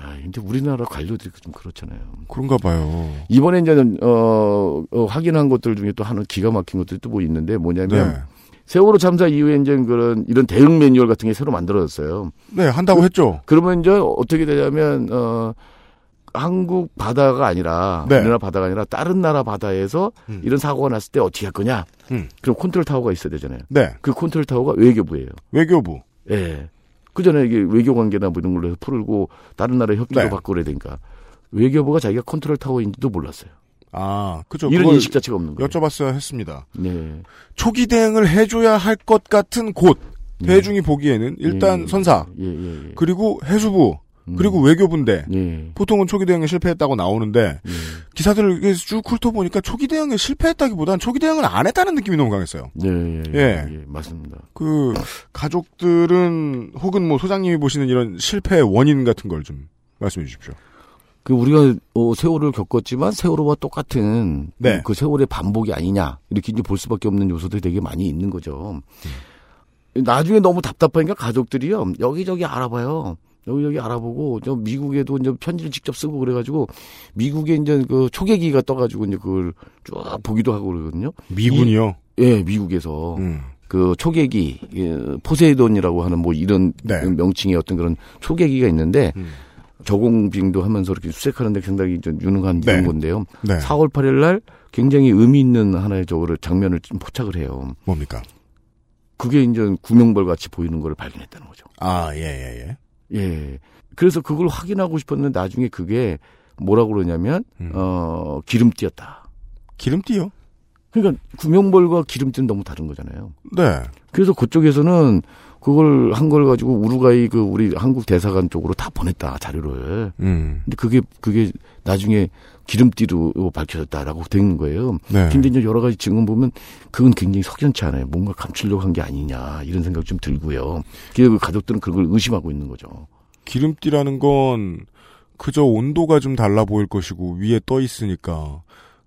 S6: 아, 근데 우리나라 관료들이 좀 그렇잖아요.
S4: 그런가 봐요.
S6: 이번에 이제 어, 어, 확인한 것들 중에 또 하나 기가 막힌 것들이 또 뭐 있는데 뭐냐면
S4: 네.
S6: 세월호 참사 이후에 이제 그런 이런 대응 매뉴얼 같은 게 새로 만들어졌어요.
S4: 네, 한다고 했죠.
S6: 그러면 이제 어떻게 되냐면 어 한국 바다가 아니라
S4: 네.
S6: 우리나라 바다가 아니라 다른 나라 바다에서
S4: 음.
S6: 이런 사고가 났을 때 어떻게 할 거냐?
S4: 음.
S6: 그럼 컨트롤 타워가 있어야 되잖아요.
S4: 네.
S6: 그 컨트롤 타워가 외교부예요.
S4: 외교부.
S6: 예. 그 전에 이게 외교 관계나 뭐 이런 걸로 해서 풀고 다른 나라에 협조도
S4: 네.
S6: 받고 그래야 되니까 외교부가 자기가 컨트롤 타워인지도 몰랐어요.
S4: 아, 그죠.
S6: 이런 인식 자체가 없는 거예요.
S4: 여쭤봤어야 했습니다.
S6: 네.
S4: 초기 대응을 해줘야 할 것 같은 곳.
S6: 네.
S4: 대중이 보기에는 일단
S6: 예,
S4: 선사,
S6: 예, 예, 예.
S4: 그리고 해수부,
S6: 음.
S4: 그리고 외교부인데
S6: 예.
S4: 보통은 초기 대응에 실패했다고 나오는데
S6: 예.
S4: 기사들을 쭉 훑어보니까 초기 대응에 실패했다기보단 초기 대응을 안 했다는 느낌이 너무 강했어요.
S6: 예, 예,
S4: 예.
S6: 예, 맞습니다.
S4: 그 가족들은 혹은 뭐 소장님이 보시는 이런 실패의 원인 같은 걸 좀 말씀해 주십시오.
S6: 그 우리가 어, 세월을 겪었지만 세월호와 똑같은
S4: 네.
S6: 그 세월의 반복이 아니냐 이렇게 이제 볼 수밖에 없는 요소들이 되게 많이 있는 거죠. 나중에 너무 답답하니까 가족들이요 여기저기 알아봐요. 여기저기 알아보고 저 미국에도 이제 편지를 직접 쓰고 그래가지고 미국에 이제 그 초계기가 떠가지고 이제 그걸 쭉 보기도 하고 그러거든요.
S4: 미군이요.
S6: 예, 미국에서
S4: 음.
S6: 그 초계기 예, 포세이돈이라고 하는 뭐 이런
S4: 네.
S6: 명칭의 어떤 그런 초계기가 있는데
S4: 음.
S6: 저공빙도 하면서 이렇게 수색하는데 상당히 좀 유능한
S4: 네.
S6: 이런 건데요.
S4: 네.
S6: 4월 8일 날 굉장히 의미 있는 하나의 저거를 장면을 좀 포착을 해요.
S4: 뭡니까?
S6: 그게 이제 구명벌 같이 보이는 걸 발견했다는 거죠.
S4: 아, 예, 예, 예.
S6: 예. 그래서 그걸 확인하고 싶었는데 나중에 그게 뭐라고 그러냐면
S4: 음.
S6: 어 기름띠였다.
S4: 기름띠요?
S6: 그러니까 구명벌과 기름띠는 너무 다른 거잖아요.
S4: 네.
S6: 그래서 그쪽에서는 그걸 한 걸 가지고 우루과이 그 우리 한국 대사관 쪽으로 다 보냈다 자료를.
S4: 음.
S6: 근데 그게 그게 나중에 기름띠로 밝혀졌다라고 된 거예요.
S4: 네.
S6: 근데 이제 여러 가지 증언 보면 그건 굉장히 석연치 않아요. 뭔가 감추려고 한 게 아니냐 이런 생각 좀 들고요. 그래서 그 가족들은 그걸 의심하고 있는 거죠.
S4: 기름띠라는 건 그저 온도가 좀 달라 보일 것이고 위에 떠 있으니까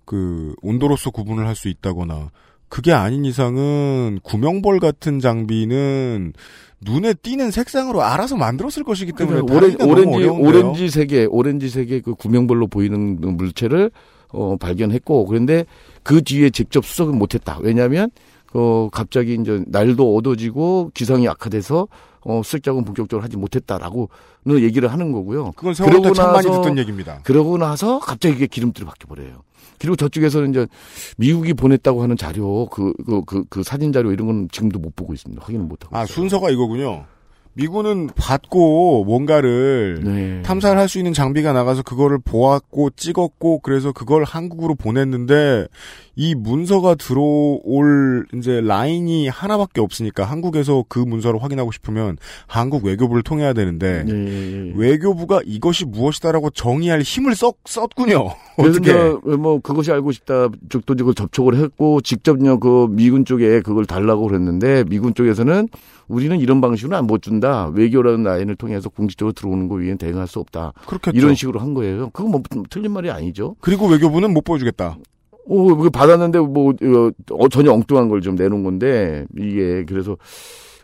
S4: 그 온도로서 구분을 할 수 있다거나 그게 아닌 이상은 구명벌 같은 장비는 눈에 띄는 색상으로 알아서 만들었을 것이기 때문에
S6: 그러니까 오렌,
S4: 너무
S6: 오렌지 색의 오렌지 색의 그 구명벌로 보이는 그 물체를 어, 발견했고 그런데 그 뒤에 직접 수석은 못했다. 왜냐하면 어, 갑자기 이제 날도 어두워지고 기상이 악화돼서 어, 수색 작업 본격적으로 하지 못했다라고는 얘기를 하는 거고요.
S4: 그건 세월호 때 참 많이
S6: 나서-
S4: 듣던 얘기입니다.
S6: 그러고 나서 갑자기 이게 기름띠로 바뀌어 버려요. 그리고 저쪽에서는 이제 미국이 보냈다고 하는 자료, 그, 그, 그, 그 사진 자료 이런 건 지금도 못 보고 있습니다. 확인을 못 하고.
S4: 아, 순서가 이거군요. 미군은 받고 뭔가를
S6: 네.
S4: 탐사를 할 수 있는 장비가 나가서 그거를 보았고 찍었고 그래서 그걸 한국으로 보냈는데 이 문서가 들어올 이제 라인이 하나밖에 없으니까 한국에서 그 문서를 확인하고 싶으면 한국 외교부를 통해야 되는데
S6: 네.
S4: 외교부가 이것이 무엇이다라고 정의할 힘을 썼, 썼군요. 어떻게?
S6: 뭐 그것이 알고 싶다 쪽도 이걸 접촉을 했고 직접요 그 미군 쪽에 그걸 달라고 그랬는데 미군 쪽에서는 우리는 이런 방식으로 안 못 준다 외교라는 라인을 통해서 공식적으로 들어오는 거 위엔 대응할 수 없다
S4: 그렇겠죠.
S6: 이런 식으로 한 거예요. 그건 뭐 틀린 말이 아니죠.
S4: 그리고 외교부는 못 보여주겠다.
S6: 오, 그 받았는데 뭐 어, 전혀 엉뚱한 걸 좀 내놓은 건데 이게 그래서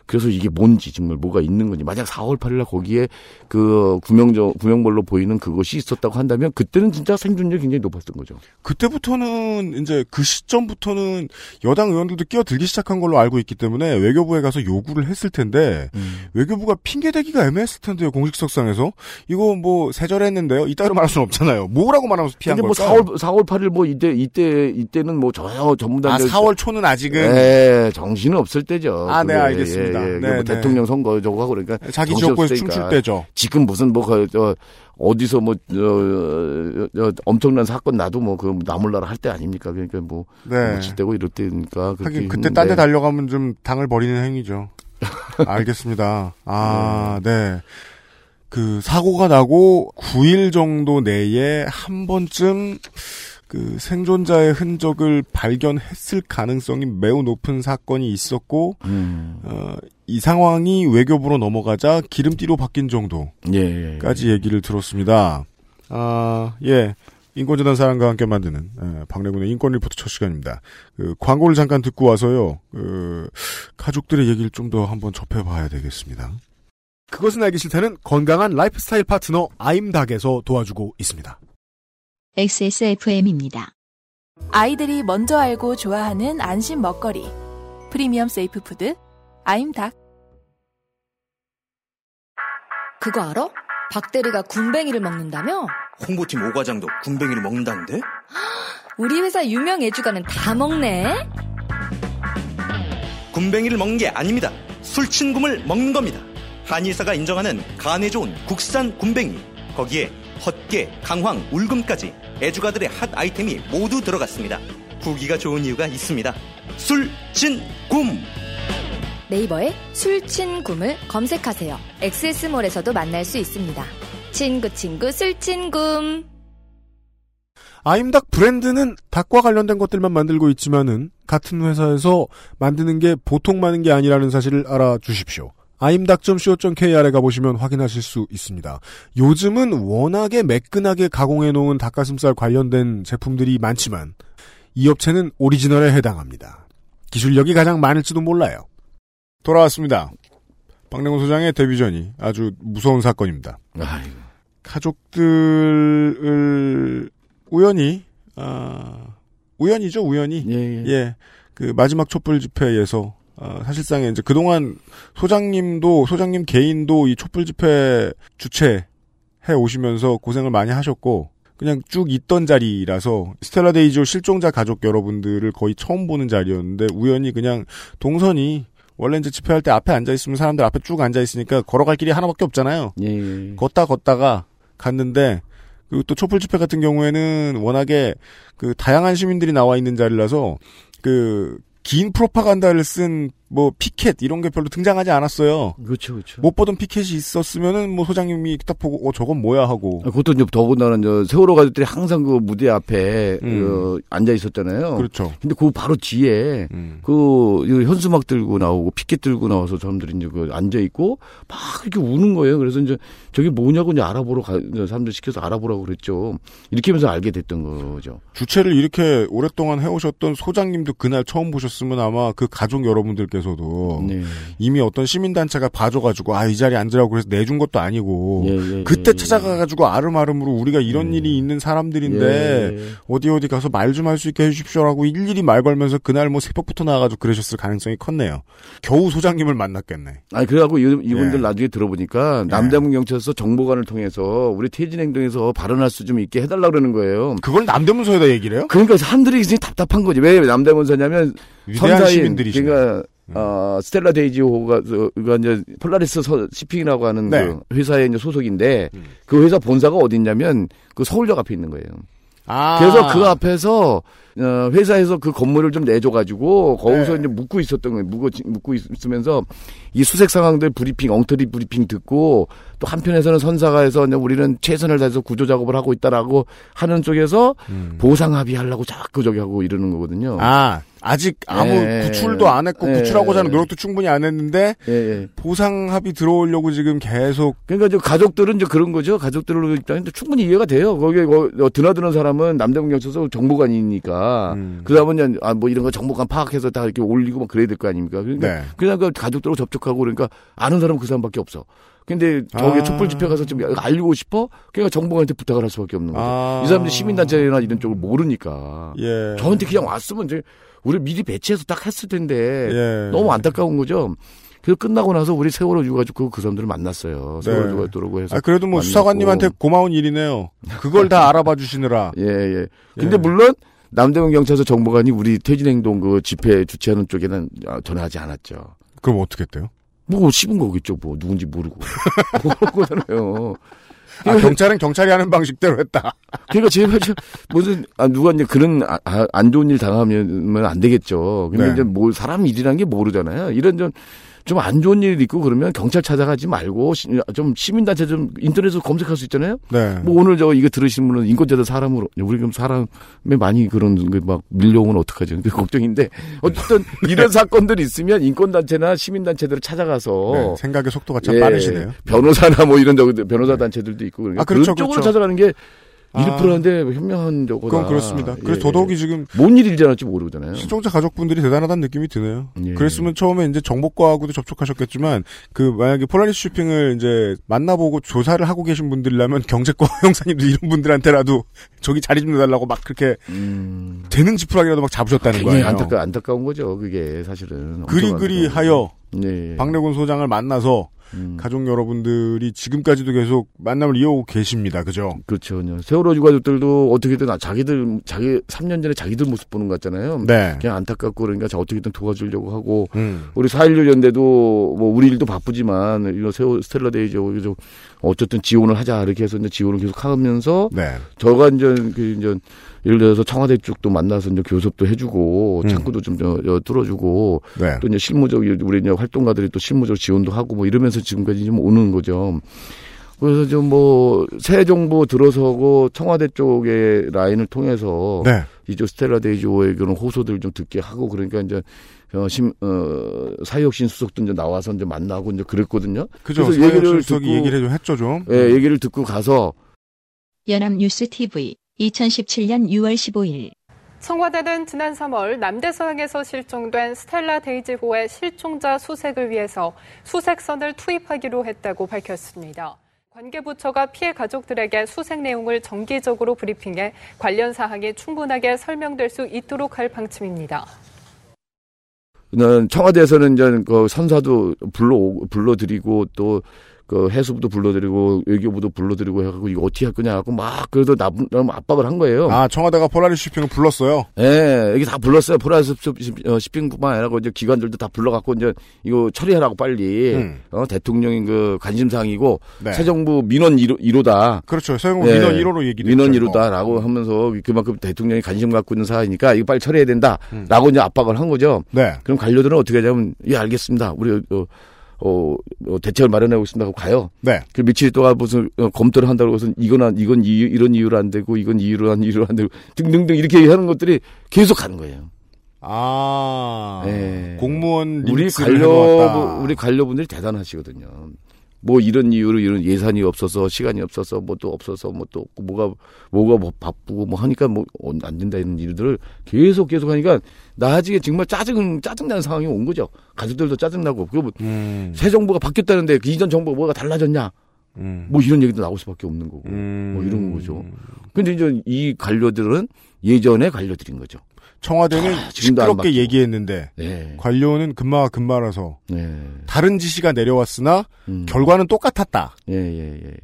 S6: 그래서 이게 뭔지 정말 뭐가 있는 건지 만약 4월 8일 날 거기에 그 구명저 구명벌로 보이는 그것이 있었다고 한다면 그때는 진짜 생존율이 굉장히 높았던 거죠.
S4: 그때부터는 이제 그 시점부터는 여당 의원들도 끼어들기 시작한 걸로 알고 있기 때문에 외교부에 가서 요구를 했을 텐데 외교부가 핑계 대기가 애매했을 텐데요 공식석상에서 이거 뭐 세절했는데요 이따로 말할 수는 없잖아요 뭐라고 말하면서 피한
S6: 근데 뭐
S4: 걸까?
S6: 4월 4월 8일 뭐 이때 이때 이때는 뭐 저요 전부
S4: 다아
S6: 이제
S4: 4월 초는 아직은
S6: 네, 정신은 없을 때죠.
S4: 아, 네,
S6: 그게,
S4: 알겠습니다.
S6: 예, 예.
S4: 네,
S6: 뭐
S4: 네.
S6: 대통령 선거 저거 하고 그러니까
S4: 자기 지역구에서
S6: 때니까.
S4: 춤출 때죠.
S6: 지금 무슨 뭐 그, 저, 어디서 뭐 저, 저, 엄청난 사건 나도 뭐 그 나몰라라 할 때 아닙니까? 그러니까 뭐
S4: 네.
S6: 묻힐 때고 이럴 때니까
S4: 하긴 그때. 딴 데 달려가면 좀 당을 버리는 행위죠. 알겠습니다. 아, 네. 그 사고가 나고 9일 정도 내에 한 번쯤 그 생존자의 흔적을 발견했을 가능성이 매우 높은 사건이 있었고
S6: 음.
S4: 어, 이 상황이 외교부로 넘어가자 기름띠로 바뀐 정도까지
S6: 예, 예.
S4: 얘기를 들었습니다. 아, 예. 인권재단 사람과 함께 만드는 예, 박래군의 인권 리포트 첫 시간입니다. 그 광고를 잠깐 듣고 와서요. 그 가족들의 얘기를 좀 더 한번 접해봐야 되겠습니다. 그것은 알기 싫다는 건강한 라이프 스타일 파트너 아임닭에서 도와주고 있습니다.
S1: XSFM입니다.
S5: 아이들이 먼저 알고 좋아하는 안심 먹거리. premium safe food 아임닭.
S12: 그거 알아? 박대리가 굼벵이를 먹는다며?
S13: 홍보팀 오과장도 굼벵이를 먹는다는데?
S12: 우리 회사 유명 애주가는 다 먹네?
S13: 굼벵이를 먹는 게 아닙니다. 술친굼을 먹는 겁니다. 한의사가 인정하는 간에 좋은 국산 굼벵이. 거기에 헛개, 강황, 울금까지 애주가들의 핫 아이템이 모두 들어갔습니다. 후기가 좋은 이유가 있습니다. 술친굼!
S12: 네이버에 술친굼을 검색하세요. 엑세스몰에서도 만날 수 있습니다. 친구 친구 술친굼.
S4: 아임닭 브랜드는 닭과 관련된 것들만 만들고 있지만은 같은 회사에서 만드는 게 보통 많은 게 아니라는 사실을 알아주십시오. 아임닭.co.kr에 가보시면 확인하실 수 있습니다. 요즘은 워낙에 매끈하게 가공해 놓은 닭가슴살 관련된 제품들이 많지만 이 업체는 오리지널에 해당합니다. 기술력이 가장 많을지도 몰라요. 돌아왔습니다. 박래곤 소장의 데뷔전이 아주 무서운 사건입니다.
S6: 아이고.
S4: 가족들을 우연히 아 우연이죠 우연히
S6: 예, 예.
S4: 그 마지막 촛불 집회에서 아, 사실상에 이제 그동안 소장님도 소장님 개인도 이 촛불 집회 주최해 오시면서 고생을 많이 하셨고 그냥 쭉 있던 자리라서 스텔라 데이지호 실종자 가족 여러분들을 거의 처음 보는 자리였는데 우연히 그냥 동선이 원래 이제 집회할 때 앞에 앉아 있으면 사람들 앞에 쭉 앉아 있으니까 걸어갈 길이 하나밖에 없잖아요.
S6: 예, 예.
S4: 걷다 걷다가 갔는데 그리고 또 촛불 집회 같은 경우에는 워낙에 그 다양한 시민들이 나와 있는 자리라서 그 긴 프로파간다를 쓴뭐 피켓 이런 게 별로 등장하지 않았어요.
S6: 그렇죠, 그렇죠.
S4: 못 보던 피켓이 있었으면은 뭐 소장님이 딱 보고 어 저건 뭐야 하고.
S6: 아, 그것도 이제 더군다나 저 세월호 가족들이 항상 그 무대 앞에
S4: 음.
S6: 그 앉아 있었잖아요.
S4: 그렇죠.
S6: 근데 그 바로 뒤에
S4: 음.
S6: 그 현수막 들고 나오고 피켓 들고 나와서 사람들이 이제 그 앉아 있고 막 이렇게 우는 거예요. 그래서 이제 저게 뭐냐고 이제 알아보러 가 사람들 시켜서 알아보라고 그랬죠. 이렇게 하면서 알게 됐던 거죠.
S4: 주최를 이렇게 오랫동안 해오셨던 소장님도 그날 처음 보셨으면 아마 그 가족 여러분들께 서 의원님께서도
S6: 네.
S4: 이미 어떤 시민단체가 봐줘가지고 아 이 자리에 앉으라고 그래서 내준 것도 아니고
S6: 예, 예,
S4: 그때
S6: 예, 예.
S4: 찾아가가지고 아름아름으로 우리가 이런 일이 있는 사람들인데
S6: 예.
S4: 어디 어디 가서 말 좀 할 수 있게 해주십시오라고 일일이 말 걸면서 그날 뭐 새벽부터 나와가지고 그러셨을 가능성이 컸네요. 겨우 소장님을 만났겠네.
S6: 아니 그래갖고 이, 이분들
S4: 예.
S6: 나중에 들어보니까 남대문 경찰서 정보관을 통해서 우리 퇴진 행동에서 발언할 수 좀 있게 해달라 그러는 거예요.
S4: 그걸 남대문서에다 얘기를 해요?
S6: 그러니까 사람들이 이제 답답한 거지. 왜 남대문서냐면
S4: 위대한 시민들이시네.
S6: 그러니까 어, 스텔라 데이지호가 저- 그가 이제 폴라리스 서- 시핑이라고 하는
S4: 네.
S6: 그 회사의 이제 소속인데 그 회사 본사가 어디 있냐면 그 서울역 앞에 있는 거예요.
S4: 아.
S6: 그래서 그 앞에서 어, 회사에서 그 건물을 좀 내줘가지고 거기서
S4: 네.
S6: 이제 묵고 있었던 거예요. 묵고 묵고 있으면서 이 수색 상황들 브리핑 엉터리 브리핑 듣고 또 한편에서는 선사가에서 이제 우리는 최선을 다해서 구조 작업을 하고 있다라고 하는 쪽에서 보상 합의하려고 자꾸 저기 하고 이러는 거거든요.
S4: 음. 아 아직 아무
S6: 예.
S4: 구출도 안 했고
S6: 예.
S4: 구출하고자 하는 노력도 충분히 안 했는데
S6: 예, 예.
S4: 보상 합의 들어오려고 지금 계속
S6: 그러니까 이제 가족들은 이제 그런 거죠. 가족들로 일단 충분히 이해가 돼요. 거기에 거- 어, 드나드는 사람은 남대문 경찰서 정보관이니까
S4: 음.
S6: 그다음은 이제 아, 뭐 이런 거 정보관 파악해서 다 이렇게 올리고 막 그래야 될 거 아닙니까? 그러니까
S4: 네.
S6: 그냥 그 가족들하고 접촉하고 그러니까 아는 사람은 그 사람밖에 없어. 근데 저기
S4: 아.
S6: 촛불 집회 가서 좀 알고 싶어? 그러니까 정보관한테 부탁을 할 수밖에 없는 거죠.
S4: 아.
S6: 이 사람들이 시민단체나 이런 쪽을 모르니까.
S4: 예.
S6: 저한테 그냥 왔으면 이제 우리 미리 배치해서 딱 했을 텐데
S4: 예.
S6: 너무 안타까운 거죠. 그래서 끝나고 나서 우리 세월호 유가족 그 사람들을 만났어요. 세월호
S4: 네.
S6: 유가족으로 해서.
S4: 아, 그래도 뭐
S6: 만났고.
S4: 수사관님한테 고마운 일이네요. 그걸 다 알아봐 주시느라.
S6: 예, 예. 근데
S4: 예.
S6: 물론 남대문 경찰서 정보관이 우리 퇴진행동 그 집회 주최하는 쪽에는 아, 전화하지 않았죠.
S4: 그럼 어떻게 했대요?
S6: 뭐 씹은 거겠죠. 뭐 누군지 모르고. 모르는 거잖아요.
S4: 아, 경찰은 경찰이 하는 방식대로 했다.
S6: 그러니까 제발 좀 무슨 아 누가 이제 그런 아, 아, 안 좋은 일 당하면 안 되겠죠. 근데
S4: 네.
S6: 이제 뭐 사람 일이란 게 모르잖아요. 이런 좀 좀 안 좋은 일 있고 그러면 경찰 찾아가지 말고 시- 좀 시민단체 좀 인터넷에서 검색할 수 있잖아요.
S4: 네.
S6: 뭐 오늘 저 이거 들으신 분은 인권자들 사람으로 우리 그럼 사람에 많이 그런 게 막 밀려오면 어떡하죠? 그 걱정인데 어쨌든 이런 사건들이 있으면 인권단체나 시민단체들을 찾아가서
S4: 네, 생각의 속도가 참
S6: 예,
S4: 빠르시네요.
S6: 변호사나 뭐 이런 저 변호사 단체들도 있고 그러니까
S4: 아, 그렇죠,
S6: 그런 쪽으로
S4: 그렇죠.
S6: 찾아가는 게
S4: 아.
S6: 일프로한데 현명한 저거다.
S4: 그건 그렇습니다. 그래서
S6: 예,
S4: 더더욱이
S6: 예.
S4: 지금
S6: 뭔 일이 일어날지 모르잖아요.
S4: 실종자 가족분들이 대단하다는 느낌이 드네요.
S6: 예.
S4: 그랬으면 처음에 이제 정보과하고도 접촉하셨겠지만 그 만약에 폴라리스 쇼핑을 이제 만나보고 조사를 하고 계신 분들이라면 경제과 형사님들 이런 분들한테라도 저기 자리 좀 내달라고 막 그렇게 되는 지푸라기라도 막 잡으셨다는 거예요.
S6: 음. 안타까 안타까운 거죠. 그게 사실은
S4: 그리 그리 하여.
S6: 네.
S4: 박래군 소장을 만나서
S6: 음.
S4: 가족 여러분들이 지금까지도 계속 만남을 이어오고 계십니다. 그죠?
S6: 그렇죠. 세월호 유가족들도 어떻게든 아, 자기들 자기 3년 전에 자기들 모습 보는 것 같잖아요.
S4: 네.
S6: 그냥 안타깝고 그러니까 자, 어떻게든 도와주려고 하고
S4: 음.
S6: 우리 4.16 연대도 뭐 우리 일도 바쁘지만 이런 세월 스텔라 데이지 좀 어쨌든 지원을 하자 이렇게 해서 이제 지원을 계속 하면서
S4: 네.
S6: 저가 이제 그 이제 예를 들어서 청와대 쪽도 만나서 이제 교섭도 해주고
S4: 음.
S6: 창구도 좀 저, 저 뚫어주고
S4: 네.
S6: 또 이제 실무적 우리 이제 활동가들이 또 실무적 지원도 하고 뭐 이러면서 지금까지 좀 오는 거죠. 그래서 좀 뭐 새 정부 들어서고 청와대 쪽의 라인을 통해서
S4: 네.
S6: 이제 스텔라 데이지오의 그런 호소들을 좀 듣게 하고 그러니까 이제 어, 심, 어, 사회혁신 수석도 이제 나와서 이제 만나고 이제 그랬거든요.
S4: 그죠?
S6: 그래서
S4: 사회혁신 수석이 얘기를 좀 했죠, 좀.
S6: 예, 얘기를 듣고 가서
S1: 연합뉴스 TV 2017년 6월 15일
S14: 청와대는 지난 3월 남대서양에서 실종된 스텔라 데이지호의 실종자 수색을 위해서 수색선을 투입하기로 했다고 밝혔습니다. 관계부처가 피해 가족들에게 수색 내용을 정기적으로 브리핑해 관련 사항이 충분하게 설명될 수 있도록 할 방침입니다.
S6: 는 청와대에서는 이제 그 선사도 불러 불러드리고 또 그 해수부도 불러드리고 외교부도 불러드리고 해갖고 이거 어떻게 할 거냐 하고 막 그래도 나 너무 압박을 한 거예요.
S4: 아 청와대가 폴라리스 쉬핑을 불렀어요.
S6: 예, 여기 다 불렀어요. 폴라리스 쉬핑뿐만 아니라 이제 기관들도 다 불러갖고 이제 이거 처리하라고 빨리
S4: 음.
S6: 어, 대통령인 그 관심사항이고
S4: 네.
S6: 새 정부 민원 1호, 다
S4: 그렇죠. 새 정부 민원 1호로 얘기를
S6: 민원
S4: 했죠,
S6: 1호다라고 하면서 그만큼 대통령이 관심 갖고 있는 사안이니까 이거 빨리 처리해야 된다라고
S4: 음.
S6: 이제 압박을 한 거죠.
S4: 네.
S6: 그럼 관료들은 어떻게 하냐면 예 알겠습니다. 우리 어, 어, 어, 대책을 마련하고 있습니다 하고 가요.
S4: 네.
S6: 그 며칠 동안 무슨 어, 검토를 한다고 해서 이건 안, 이건 이유, 이런 이유로 안 되고 이건 이유로 안 이유로 안 되고 등등등 이렇게 하는 것들이 계속 가는 거예요.
S4: 아.
S6: 네.
S4: 공무원
S6: 우리 관료. 우리 관료분들이 대단하시거든요. 뭐 이런 이유로 이런 예산이 없어서 시간이 없어서 뭐 또 없어서 뭐 또 뭐가 뭐가 뭐 바쁘고 뭐 하니까 뭐 안 된다 이런 일들을 계속 계속 하니까 나중에 정말 짜증 짜증나는 상황이 온 거죠. 가족들도 짜증나고 그리고
S4: 음.
S6: 새 정부가 바뀌었다는데 그 이전 정부가 뭐가 달라졌냐?
S4: 음.
S6: 뭐 이런 얘기도 나올 수밖에 없는 거고 뭐 이런 거죠. 근데 이제 이 관료들은 예전의 관료들인 거죠.
S4: 청와대는
S6: 아,
S4: 시끄럽게. 얘기했는데
S6: 네.
S4: 관료는 금마가 금마라서
S6: 네.
S4: 다른 지시가 내려왔으나
S6: 음.
S4: 결과는 똑같았다.
S6: 예, 예, 예, 예.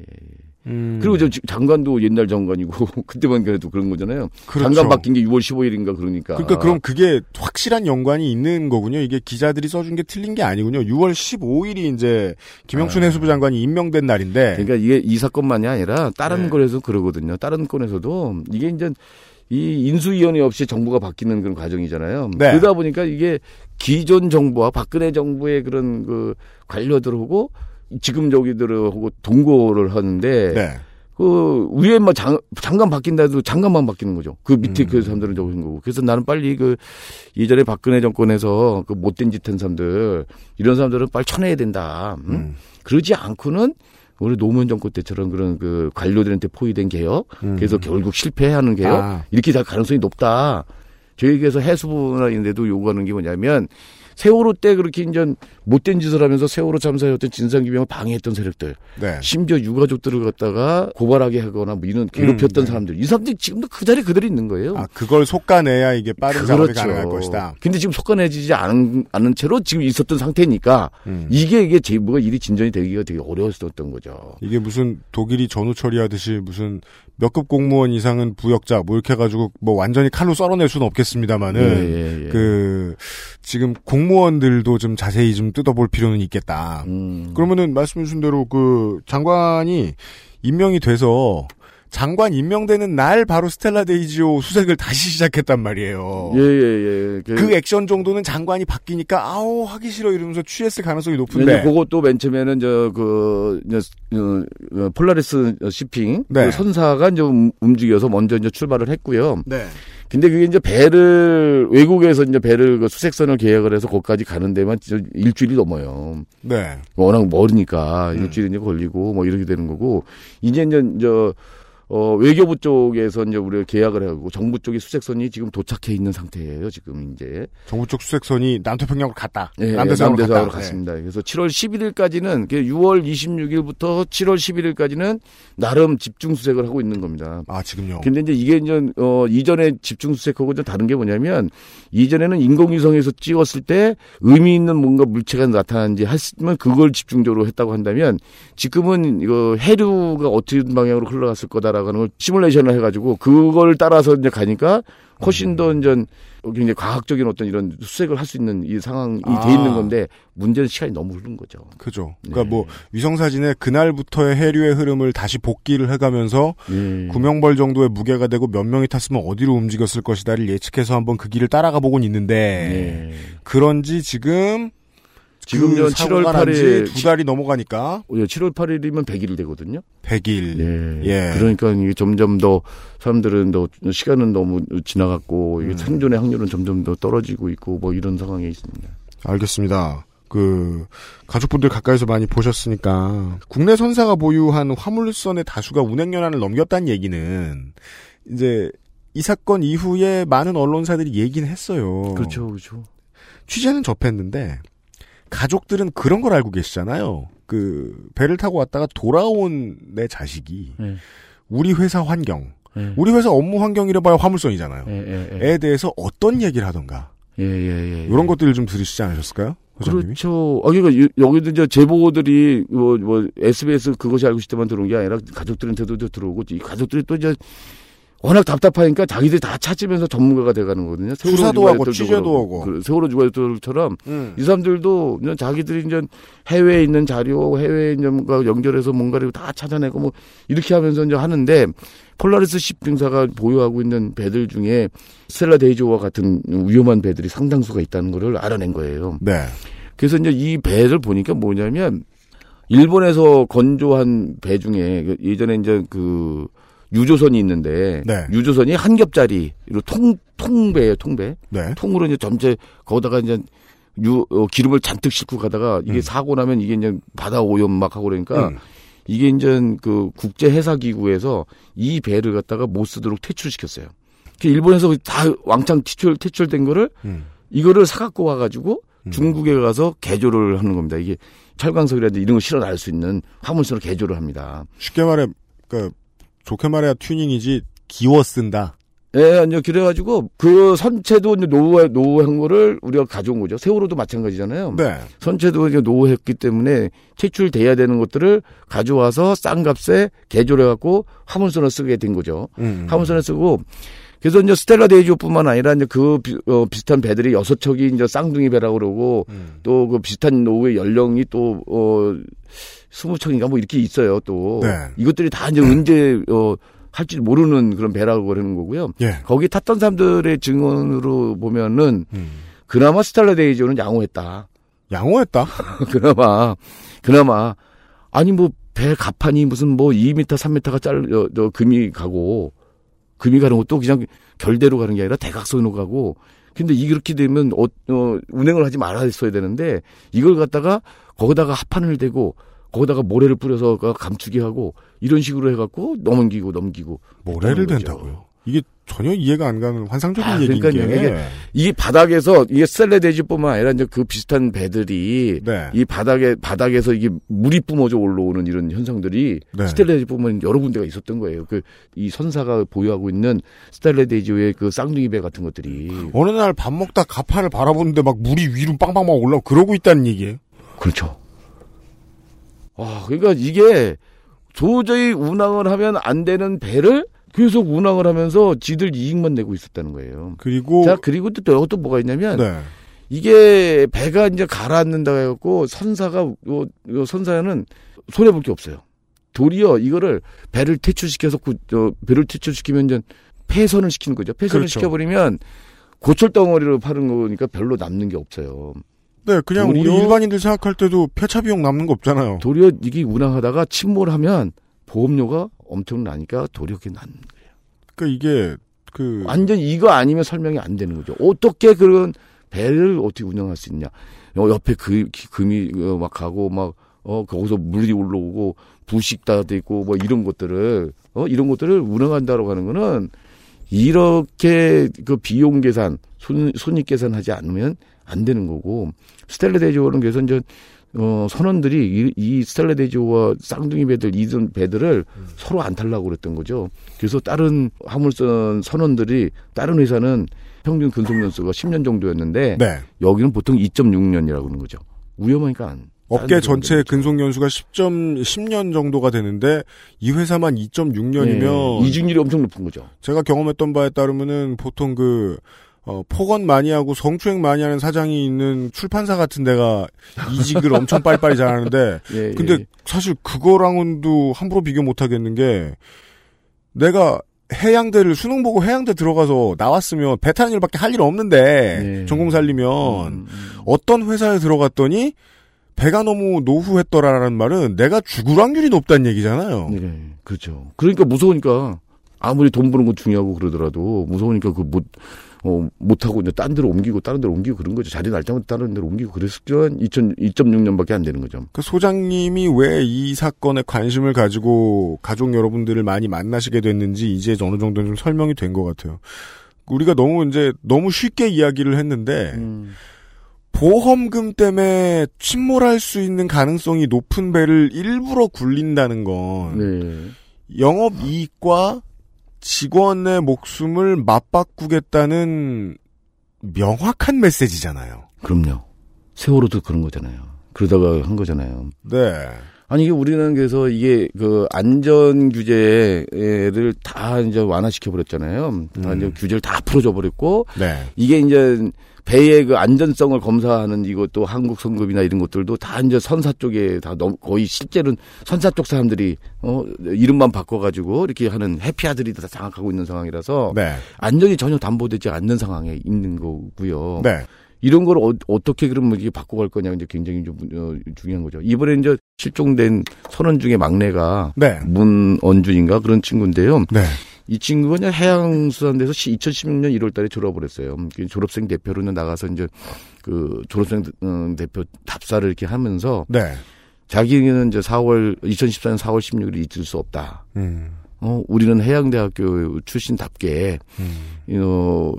S4: 음.
S6: 그리고 저 장관도 옛날 장관이고 그때만 그래도 그런 거잖아요.
S4: 그렇죠.
S6: 장관 바뀐 게 6월 15일인가 그러니까.
S4: 그러니까 그럼 그게 확실한 연관이 있는 거군요. 이게 기자들이 써준 게 틀린 게 아니군요. 6월 15일이 이제 김영춘
S6: 아.
S4: 해수부 장관이 임명된 날인데.
S6: 그러니까 이게 이 사건만이 아니라 다른
S4: 네.
S6: 건에서 그러거든요. 다른 건에서도 이게 이제 이 인수위원회 없이 정부가 바뀌는 그런 과정이잖아요.
S4: 네.
S6: 그러다 보니까 이게 기존 정부와 박근혜 정부의 그런 그 관료들하고 지금 저기들하고 동거를 하는데
S4: 네.
S6: 그 위에 뭐 장, 장관 바뀐다 해도 장관만 바뀌는 거죠. 그 밑에
S4: 음.
S6: 그 사람들은 저기 거고. 그래서 나는 빨리 그 이전에 박근혜 정권에서 그 못된 짓 한 사람들 이런 사람들은 빨리 쳐내야 된다. 음? 그러지 않고는 우리 노무현 정권 때처럼 그런 그 관료들한테 포위된 개혁,
S4: 음.
S6: 그래서 결국 실패하는 개혁
S4: 아.
S6: 이렇게 될 가능성이 높다. 저에게서 해수부나 이런 데도 요구하는 게 뭐냐면 세월호 때 그렇게 이제 못된 짓을 하면서 세월호 참사였던 진상규명을 방해했던 세력들,
S4: 네.
S6: 심지어 유가족들을 갖다가 고발하게 하거나 뭐 이런 괴롭혔던
S4: 음, 네.
S6: 사람들, 이 사람들이 지금도 그 자리에 그대로 있는 거예요.
S4: 아, 그걸 속가내야 이게 빠른 작업이 가능할 것이다.
S6: 그렇죠. 근데 지금 속아내지지 않은, 않은 채로 지금 있었던 상태니까
S4: 음.
S6: 이게 이게 제보가 일이 진전이 되기가 되게 어려웠었던 거죠.
S4: 이게 무슨 독일이 전후 처리하듯이 무슨 몇급 공무원 이상은 부역자 뭐 이렇게 해가지고 뭐 완전히 칼로 썰어낼 수는 없겠습니다만은
S6: 예, 예, 예.
S4: 그 지금 공 무원들도 좀 자세히 좀 뜯어볼 필요는 있겠다.
S6: 음.
S4: 그러면은 말씀해 주신 대로 그 장관이 임명이 돼서 장관 임명되는 날 바로 스텔라 데이지호 수색을 다시 시작했단 말이에요.
S6: 예, 예, 예.
S4: 그 액션 정도는 장관이 바뀌니까 아우 하기 싫어 이러면서 취했을 가능성이 높은데
S6: 그것도 맨 처음에는 저그 어, 폴라리스 쉬핑
S4: 네.
S6: 그 선사가 이제 움- 움직여서 먼저 이제 출발을 했고요.
S4: 네.
S6: 근데 그게 이제 배를 외국에서 이제 배를 그 수색선을 계약을 해서 거기까지 가는 데만 일주일이 넘어요.
S4: 네.
S6: 워낙 멀으니까
S4: 음.
S6: 일주일이 이제 걸리고 뭐 이렇게 되는 거고 이제 이제 저 어, 외교부 쪽에서 이제 우리가 계약을 하고 정부 쪽의 수색선이 지금 도착해 있는 상태예요. 지금 이제
S4: 정부 쪽 수색선이 남태평양으로 갔다.
S6: 예,
S4: 남대서양으로
S6: 남대서양으로
S4: 갔다. 네.
S6: 갔습니다. 그래서 7월 11일까지는 6월 26일부터 7월 11일까지는 나름 집중 수색을 하고 있는 겁니다.
S4: 아 지금요.
S6: 근데 이제 이게 이제 어 이전에 집중 수색하고 좀 다른 게 뭐냐면 이전에는 인공위성에서 찍었을 때 의미 있는 뭔가 물체가 나타나는지 했으면 그걸 집중적으로 했다고 한다면 지금은 이거 해류가 어떤 방향으로 흘러갔을 거다 하는 걸 시뮬레이션을 해가지고 그걸 따라서 이제 가니까 훨씬 더 이제 굉장히 과학적인 어떤 이런 수색을 할 수 있는 이 상황이
S4: 아.
S6: 돼 있는 건데 문제는 시간이 너무 흐른 거죠.
S4: 그죠.
S6: 네.
S4: 그러니까 뭐 위성 사진에 그날부터의 해류의 흐름을 다시 복기를 해가면서
S6: 예.
S4: 구명벌 정도의 무게가 되고 몇 명이 탔으면 어디로 움직였을 것이다를 예측해서 한번 그 길을 따라가 보곤 있는데 그런지 지금
S6: 지금 그전
S4: 사고가
S6: 7월
S4: 난지
S6: 8일
S4: 두 달이 넘어가니까
S6: 7월 8일이면 100일 되거든요.
S4: 100일.
S6: 예.
S4: 예.
S6: 그러니까 이게 점점 더 사람들은 더 시간은 너무 지나갔고
S4: 음.
S6: 생존의 확률은 점점 더 떨어지고 있고 뭐 이런 상황에 있습니다.
S4: 알겠습니다. 그 가족분들 가까이서 많이 보셨으니까 국내 선사가 보유한 화물선의 다수가 운행 연한을 넘겼다는 얘기는 이제 이 사건 이후에 많은 언론사들이 얘기는 했어요.
S6: 그렇죠, 그렇죠.
S4: 취재는 접했는데 가족들은 그런 걸 알고 계시잖아요. 그 배를 타고 왔다가 돌아온 내 자식이
S6: 네.
S4: 우리 회사 환경,
S6: 네.
S4: 우리 회사 업무 환경이라 봐야 화물선이잖아요.
S6: 예, 예, 예.
S4: 에 대해서 어떤 얘기를 하던가
S6: 예, 예, 예.
S4: 이런 것들을 좀 들으시지 않으셨을까요? 회장님이?
S6: 그렇죠. 아, 그러니까 여- 여기도 이제 제보들이 뭐, 뭐, SBS 그것이 알고 싶다만 들어온 게 아니라 가족들한테도 들어오고 이 가족들이 또 이제 워낙 답답하니까 자기들이 다 찾으면서 전문가가 돼가는 거거든요.
S4: 수사도 하고 취재도. 하고.
S6: 그 세월호 유가족들처럼
S4: 음.
S6: 이 사람들도 그냥 자기들이 이제 해외에 있는 자료, 해외에 뭔가 연결해서 뭔가를 다 찾아내고 뭐 이렇게 하면서 이제 하는데 폴라리스 시핑사가 보유하고 있는 배들 중에 스텔라 데이조와 같은 위험한 배들이 상당수가 있다는 거를 알아낸 거예요.
S4: 네.
S6: 그래서 이제 이 배를 보니까 뭐냐면 일본에서 건조한 배 중에 그 예전에 이제 그 유조선이 있는데
S4: 네.
S6: 유조선이 한 겹짜리 통 통배예요 통배
S4: 네.
S6: 통으로 이제 전체 거기다가 이제 유, 어, 기름을 잔뜩 싣고 가다가 이게
S4: 음.
S6: 사고 나면 이게 이제 바다 오염 막 하고 그러니까
S4: 음.
S6: 이게 이제 그 국제 해사 기구에서 이 배를 갖다가 못 쓰도록 퇴출시켰어요. 그 일본에서 다 왕창 퇴출 퇴출된 거를
S4: 음.
S6: 이거를 사갖고 와가지고 중국에 가서 개조를 하는 겁니다. 이게 철광석이라든지 이런 거 실어 날 수 있는 화물선으로 개조를 합니다.
S4: 쉽게 말해, 그 좋게 말해야 튜닝이지 기워 쓴다.
S6: 예, 이제 그래가지고 그 선체도 이제 노후 노후한 거를 우리가 가져온 거죠. 세월호도 마찬가지잖아요.
S4: 네.
S6: 선체도 이제 노후했기 때문에 퇴출돼야 되는 것들을 가져와서 싼 값에 개조를 해갖고 화물선을 쓰게 된 거죠.
S4: 음.
S6: 화물선을 쓰고 그래서 이제 스텔라 데이지호뿐만 아니라 이제 그 비, 어, 비슷한 배들이 여섯 척이 이제 쌍둥이 배라고 그러고
S4: 음.
S6: 또 그 비슷한 노후의 연령이 또 어, 스무 척인가 뭐 이렇게 있어요. 또
S4: 네.
S6: 이것들이 다 이제 언제 어 할지 모르는 그런 배라고 그러는 거고요.
S4: 예.
S6: 거기 탔던 사람들의 증언으로 보면은
S4: 음.
S6: 그나마 스텔라 데이지오는 양호했다.
S4: 양호했다.
S6: 그나마 그나마 아니 뭐 배 가판이 무슨 뭐 2m 3m가 잘려 저 금이 가고 금이 가는 것도 그냥 결대로 가는 게 아니라 대각선으로 가고 근데 이렇게 되면 어, 어, 운행을 하지 말았어야 되는데 이걸 갖다가 거기다가 합판을 대고 거기다가 모래를 뿌려서 감추게 하고 이런 식으로 해갖고 넘기고 넘기고
S4: 모래를. 댄다고요? 이게 전혀 이해가 안 가는 환상적인
S6: 아,
S4: 얘기인
S6: 그러니까요.
S4: 게.
S6: 이게, 이게 바닥에서 이게 셀레데지뿐만 아니라 이제 그 비슷한 배들이
S4: 네.
S6: 이 바닥에 바닥에서 이게 물이 뿜어져 올라오는 이런 현상들이
S4: 네.
S6: 스텔레데지뿐만 여러 군데가 있었던 거예요. 그 이 선사가 보유하고 있는 스텔레데지오의 그 쌍둥이 배 같은 것들이
S4: 어느 날 밥 먹다 가판을 바라보는데 막 물이 위로 빵빵 막 올라오고 그러고 있다는 얘기예요.
S6: 그렇죠. 아, 그러니까 이게 도저히 운항을 하면 안 되는 배를 계속 운항을 하면서 지들 이익만 내고 있었다는 거예요.
S4: 그리고
S6: 자, 그리고 또, 또, 또 뭐가 있냐면
S4: 네.
S6: 이게 배가 이제 가라앉는다 해갖고 선사가 요, 요 선사는 손해 볼 게 없어요. 도리어 이거를 배를 퇴출시켜서 구, 저, 배를 퇴출시키면 이제 폐선을 시키는 거죠. 폐선을
S4: 그렇죠.
S6: 시켜버리면 고철 덩어리로 파는 거니까 별로 남는 게 없어요.
S4: 네, 그냥 우리 일반인들 생각할 때도 폐차 비용 남는 거 없잖아요.
S6: 도리어 이게 운항하다가 침몰하면 보험료가 엄청나니까 그게 난
S4: 그러니까 이게 그
S6: 완전 이거 아니면 설명이 안 되는 거죠. 어떻게 그런 배를 어떻게 운영할 수 있냐? 어, 옆에 그 기- 금이 어, 막 가고 막 어, 거기서 물이 올라오고 부식 다 되고 뭐 이런 것들을 어 이런 것들을 운영한다고 하는 거는 이렇게 그 비용 계산, 손, 손익 계산하지 않으면 안 되는 거고 스텔라 대조는 그래서 이제 어, 선원들이 이, 이 스텔라 대조와 쌍둥이 배들 이전 배들을 서로 안 탈라고 그랬던 거죠. 그래서 다른 화물선 선원들이 다른 회사는 평균 근속 연수가 10년 정도였는데
S4: 네.
S6: 여기는 보통 2.6년이라고 그러는 거죠. 위험하니까 안.
S4: 업계 전체 근속 연수가 10점 10년 정도가 되는데 이 회사만 2.6년이면
S6: 네, 이중률이 엄청 높은 거죠.
S4: 제가 경험했던 바에 따르면은 보통 그 어, 폭언 많이 하고 성추행 많이 하는 사장이 있는 출판사 같은 데가 이직을 엄청 빨리빨리 잘하는데
S6: 예,
S4: 근데
S6: 예.
S4: 사실 그거랑은도 함부로 비교 못 하겠는 게 내가 해양대를 수능 보고 해양대 들어가서 나왔으면 배 타는 일밖에 할 일 없는데
S6: 네.
S4: 전공 살리면
S6: 음,
S4: 어떤 회사에 들어갔더니 배가 너무 노후했더라라는 말은 내가 죽을 확률이 높다는 얘기잖아요.
S6: 네, 그렇죠. 그러니까 무서우니까 아무리 돈 버는 건 중요하고 그러더라도 무서우니까 그 못, 어, 못하고 이제 딴 데로 옮기고 다른 데로 옮기고 그런 거죠. 자리 날 때마다 다른 데로 옮기고 2000, 2.6년밖에 안 되는 거죠.
S4: 그 소장님이 왜 이 사건에 관심을 가지고 가족 여러분들을 많이 만나시게 됐는지 이제 어느 정도는 좀 설명이 된 것 같아요. 우리가 너무 이제 너무 쉽게 이야기를 했는데
S6: 음.
S4: 보험금 때문에 침몰할 수 있는 가능성이 높은 배를 일부러 굴린다는 건
S6: 네.
S4: 영업 이익과 직원의 목숨을 맞바꾸겠다는 명확한 메시지잖아요.
S6: 그럼요. 세월호도 그런 거잖아요. 그러다가 한 거잖아요.
S4: 네.
S6: 아니 이게 우리는 그래서 이게 그 안전 규제를 다 이제 완화시켜 버렸잖아요. 다
S4: 음.
S6: 이제 규제를 다 풀어줘 버렸고
S4: 네.
S6: 이게 이제 배의 그 안전성을 검사하는 이것도 한국 성급이나 이런 것들도 다 이제 선사 쪽에 다 너무 거의 실제로는 선사 쪽 사람들이 어 이름만 바꿔가지고 이렇게 하는 해피아들이 다 장악하고 있는 상황이라서
S4: 네.
S6: 안전이 전혀 담보되지 않는 상황에 있는 거고요.
S4: 네.
S6: 이런 걸 어, 떻게 그러면 이게 바꿔갈 거냐 이제 굉장히 좀 어, 중요한 거죠. 이번에 이제 실종된 선원 중에 막내가
S4: 네.
S6: 문언준인가 그런 친구인데요.
S4: 네.
S6: 이 친구가 이제 해양수산대에서 2016년 1월 달에 졸업을 했어요. 그 졸업생 대표로는 나가서 이제 그 졸업생 음, 대표 답사를 이렇게 하면서
S4: 네.
S6: 자기는 이제 4월 2014년 4월 16일 잊을 수 없다.
S4: 음.
S6: 어, 우리는 해양대학교 출신답게,
S4: 음.
S6: 어,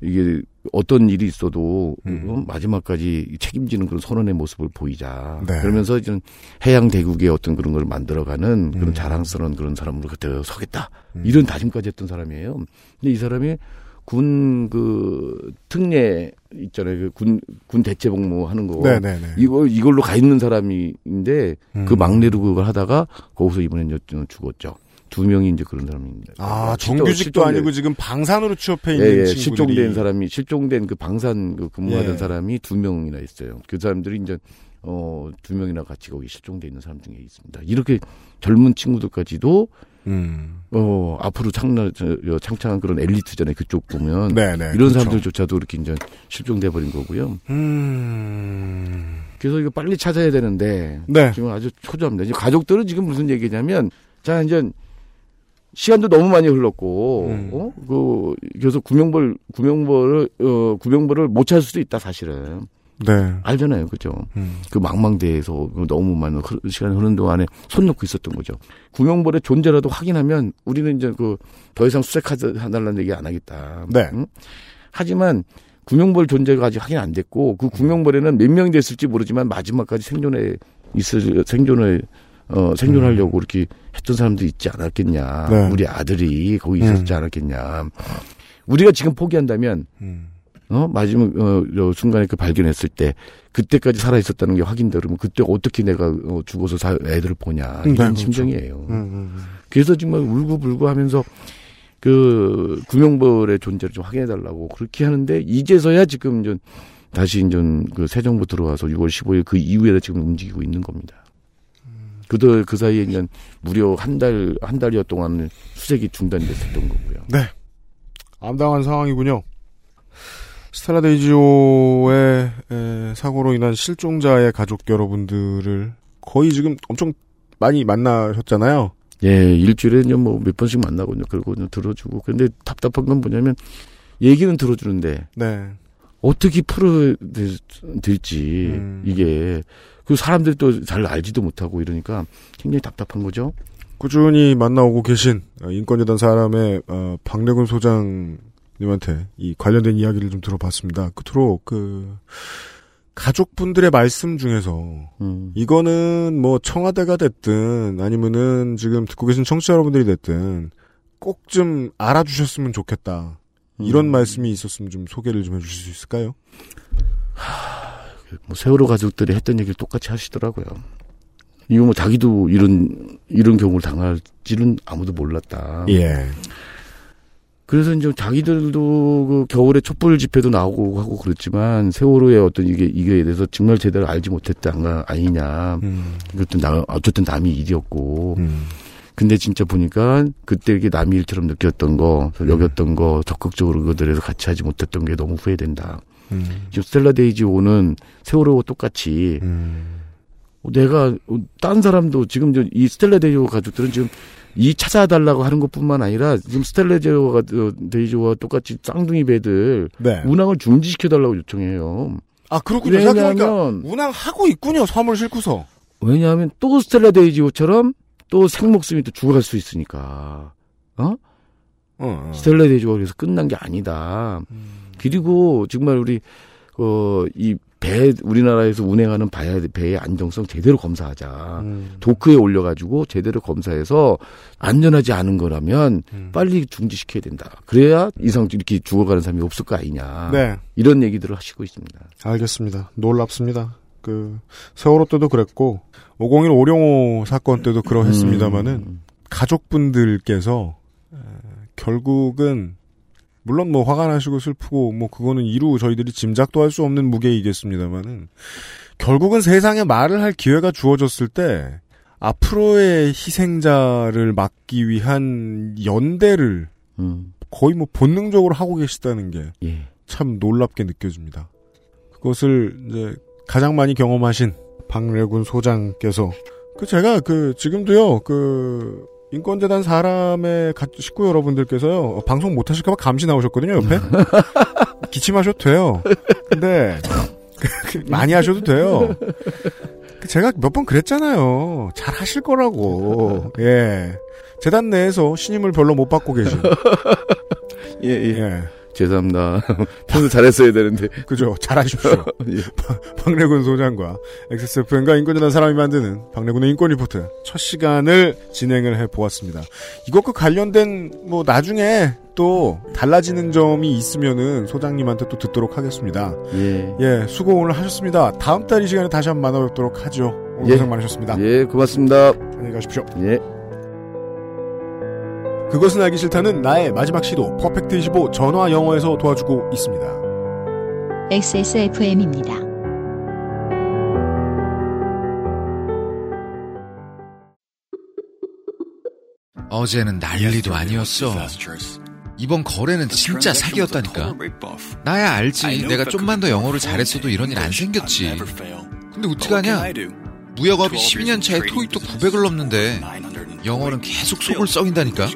S6: 이게 어떤 일이 있어도
S4: 음.
S6: 어, 마지막까지 책임지는 그런 선언의 모습을 보이자.
S4: 네.
S6: 그러면서 이제 해양 대국의 어떤 그런 걸 만들어가는
S4: 음.
S6: 그런 자랑스러운 그런 사람으로 그때 서겠다. 이런 다짐까지 했던 사람이에요. 근데 이 사람이 군 그 특례 있잖아요. 그 군, 군 대체 복무 하는 거.
S4: 네네네.
S6: 이거, 이걸로 가 있는 사람인데 그
S4: 음.
S6: 막내로 그걸 하다가 거기서 이번에 죽었죠. 두 명이 이제 그런 사람입니다.
S4: 아, 정규직도 아니고 지금 방산으로 취업해 있는
S6: 예, 예. 실종된 사람이 실종된 그 방산 그 근무하던
S4: 예.
S6: 사람이 두 명이나 있어요. 그 사람들이 이제 어 두 명이나 같이 거기 실종돼 있는 사람 중에 있습니다. 이렇게 젊은 친구들까지도
S4: 음.
S6: 어 앞으로 창나 창창한 그런 엘리트잖아요. 그쪽 보면
S4: 네네,
S6: 이런
S4: 그렇죠.
S6: 사람들조차도 이렇게 이제 실종돼 버린 거고요.
S4: 음.
S6: 그래서 이거 빨리 찾아야 되는데
S4: 네.
S6: 지금 아주 초조합니다. 지금 가족들은 지금 무슨 얘기냐면 자 이제 시간도 너무 많이 흘렀고
S4: 음.
S6: 어? 그 그래서 구명벌 구명벌을 어 구명벌을 못 찾을 수도 있다 사실은.
S4: 네.
S6: 알잖아요, 그죠?
S4: 음.
S6: 그 망망대해서 그 너무 많은 흐- 시간이 흐르는 동안에 손 놓고 있었던 거죠. 구명벌의 존재라도 확인하면 우리는 이제 그 더 이상 수색하달라는 얘기 안 하겠다.
S4: 네.
S6: 응? 하지만 구명벌 존재가 아직 확인 안 됐고 그 구명벌에는 몇 명이 됐을지 모르지만 마지막까지 생존에 있을 생존을 어 생존하려고 이렇게 했던 사람도 있지 않았겠냐.
S4: 네.
S6: 우리 아들이 거기
S4: 음.
S6: 있었지 않았겠냐. 우리가 지금 포기한다면
S4: 음.
S6: 어 마지막 어저 순간에 그 발견했을 때 그때까지 살아 있었다는 게 확인되면 그때 어떻게 내가 어, 죽어서 사, 애들을 보냐
S4: 음,
S6: 이런
S4: 네, 그렇죠.
S6: 심정이에요.
S4: 음, 음, 음.
S6: 그래서 정말 울고불고 하면서 그 구명벌의 존재를 좀 확인해 달라고 그렇게 하는데 이제서야 지금 이제 다시 이제 그 새 정부 들어와서 6월 15일 그 이후에 지금 움직이고 있는 겁니다. 그도 그 사이에 이제 무려 한 달 한 달여 동안 수색이 중단됐었던 거고요.
S4: 네. 암담한 상황이군요. 스텔라 데이지오의 에, 사고로 인한 실종자의 가족 여러분들을 거의 지금 엄청 많이 만나셨잖아요.
S6: 예, 일주일에 이제 뭐몇 번씩 만나거든요. 그리고 들어주고. 근데 답답한 건 뭐냐면 얘기는 들어주는데
S4: 네.
S6: 어떻게 될지
S4: 음.
S6: 이게 그 사람들이 또잘 알지도 못하고 이러니까 굉장히 답답한 거죠.
S4: 꾸준히 만나오고 계신 어, 인권재단 사람의 어, 박래군 소장님한테 이 관련된 이야기를 좀 들어봤습니다. 끝으로 그 가족분들의 말씀 중에서
S6: 음.
S4: 이거는 뭐 청와대가 됐든 아니면은 지금 듣고 계신 청취자 여러분들이 됐든 꼭 좀 알아주셨으면 좋겠다. 이런
S6: 음.
S4: 말씀이 있었으면 좀 소개를 좀 해주실 수 있을까요?
S6: 뭐 세월호 가족들이 했던 얘기를 똑같이 하시더라고요. 이거 뭐 자기도 이런 이런 경우를 당할지는 아무도 몰랐다.
S4: 예.
S6: 그래서 이제 자기들도 그 겨울에 촛불 집회도 나오고 하고 그랬지만 세월호의 어떤 이게 이거에 대해서 정말 제대로 알지 못했다 아니냐.
S4: 음.
S6: 그것도 나 어쨌든 남의 일이었고. 근데 진짜 보니까 그때 이게 남의 일처럼 느꼈던 거, 여겼던 거, 적극적으로 그것들에서 같이 하지 못했던 게 너무 후회된다.
S4: 음.
S6: 지금 스텔라 데이지호는 세월호와 똑같이 어, 내가 어, 딴 사람도 지금 저 이 스텔라 데이지호 가족들은 지금 이 찾아달라고 하는 것뿐만 아니라 지금 스텔라 데이지호가 어, 똑같이 쌍둥이 배들
S4: 네.
S6: 운항을 중지시켜달라고 요청해요.
S4: 아 그렇군요.
S6: 왜냐하면
S4: 운항하고 있군요. 화물 싣고서.
S6: 왜냐하면 또 스텔라 데이지호처럼 또 생목숨이 또 죽어갈 수 있으니까. 어?
S4: 어,
S6: 스텔라 데이지호가 그래서 끝난 게 아니다. 그리고 정말 우리 어 이 배 우리나라에서 운행하는 배, 배의 안정성 제대로 검사하자.
S4: 음.
S6: 도크에 올려가지고 제대로 검사해서 안전하지 않은 거라면 빨리 중지시켜야 된다. 그래야 이상 이렇게 죽어가는 사람이 없을 거 아니냐.
S4: 네.
S6: 이런 얘기들을 하시고 있습니다.
S4: 알겠습니다. 놀랍습니다. 그 세월호 때도 그랬고 501 오룡호 사건 때도 그러했습니다마는
S6: 음.
S4: 가족분들께서 에, 결국은 물론 뭐 화가 나시고 슬프고 뭐 그거는 이루 저희들이 짐작도 할 수 없는 무게이겠습니다마는 결국은 세상에 말을 할 기회가 주어졌을 때 앞으로의 희생자를 막기 위한 연대를
S6: 음.
S4: 거의 뭐 본능적으로 하고 계시다는 게
S6: 예.
S4: 참 놀랍게 느껴집니다. 그것을 이제 가장 많이 경험하신 박래군 소장께서 그 제가 그 지금도요 그 인권재단 사람의 가- 식구 여러분들께서요 어, 방송 못 하실까봐 감시 나오셨거든요 옆에 기침하셔도 돼요. 근데 많이 하셔도 돼요. 제가 몇 번 그랬잖아요. 잘 하실 거라고. 예. 재단 내에서 신임을 별로 못 받고 계신.
S6: 예, 예. 죄송합니다. 평소 잘했어야 되는데.
S4: 그죠. 잘하십시오.
S6: 예.
S4: 박래군 소장과 XSFM과 인권재단 사람이 만드는 박래군의 인권 리포트 첫 시간을 진행을 해 보았습니다. 이것과 관련된 뭐 나중에 또 달라지는 점이 있으면은 소장님한테 또 듣도록 하겠습니다.
S6: 예.
S4: 예, 수고 오늘 하셨습니다. 다음 달 이 시간에 다시 한번 만나뵙도록 하죠. 오늘
S6: 예.
S4: 고생 많으셨습니다.
S6: 예, 고맙습니다.
S4: 안녕히 가십시오.
S6: 예.
S4: 그것은 알기 싫다는 나의 마지막 시도 퍼펙트 25 전화 영어에서 도와주고 있습니다.
S1: XSFM입니다.
S15: 어제는 난리도 아니었어. 이번 거래는 진짜 사기였다니까. 나야 알지. 내가 좀만 더 영어를 잘했어도 이런 일 안 생겼지. 근데 어떡하냐? 무역업이 12년 차에 토익도 900을 넘는데 영어는 계속 속을 썩인다니까.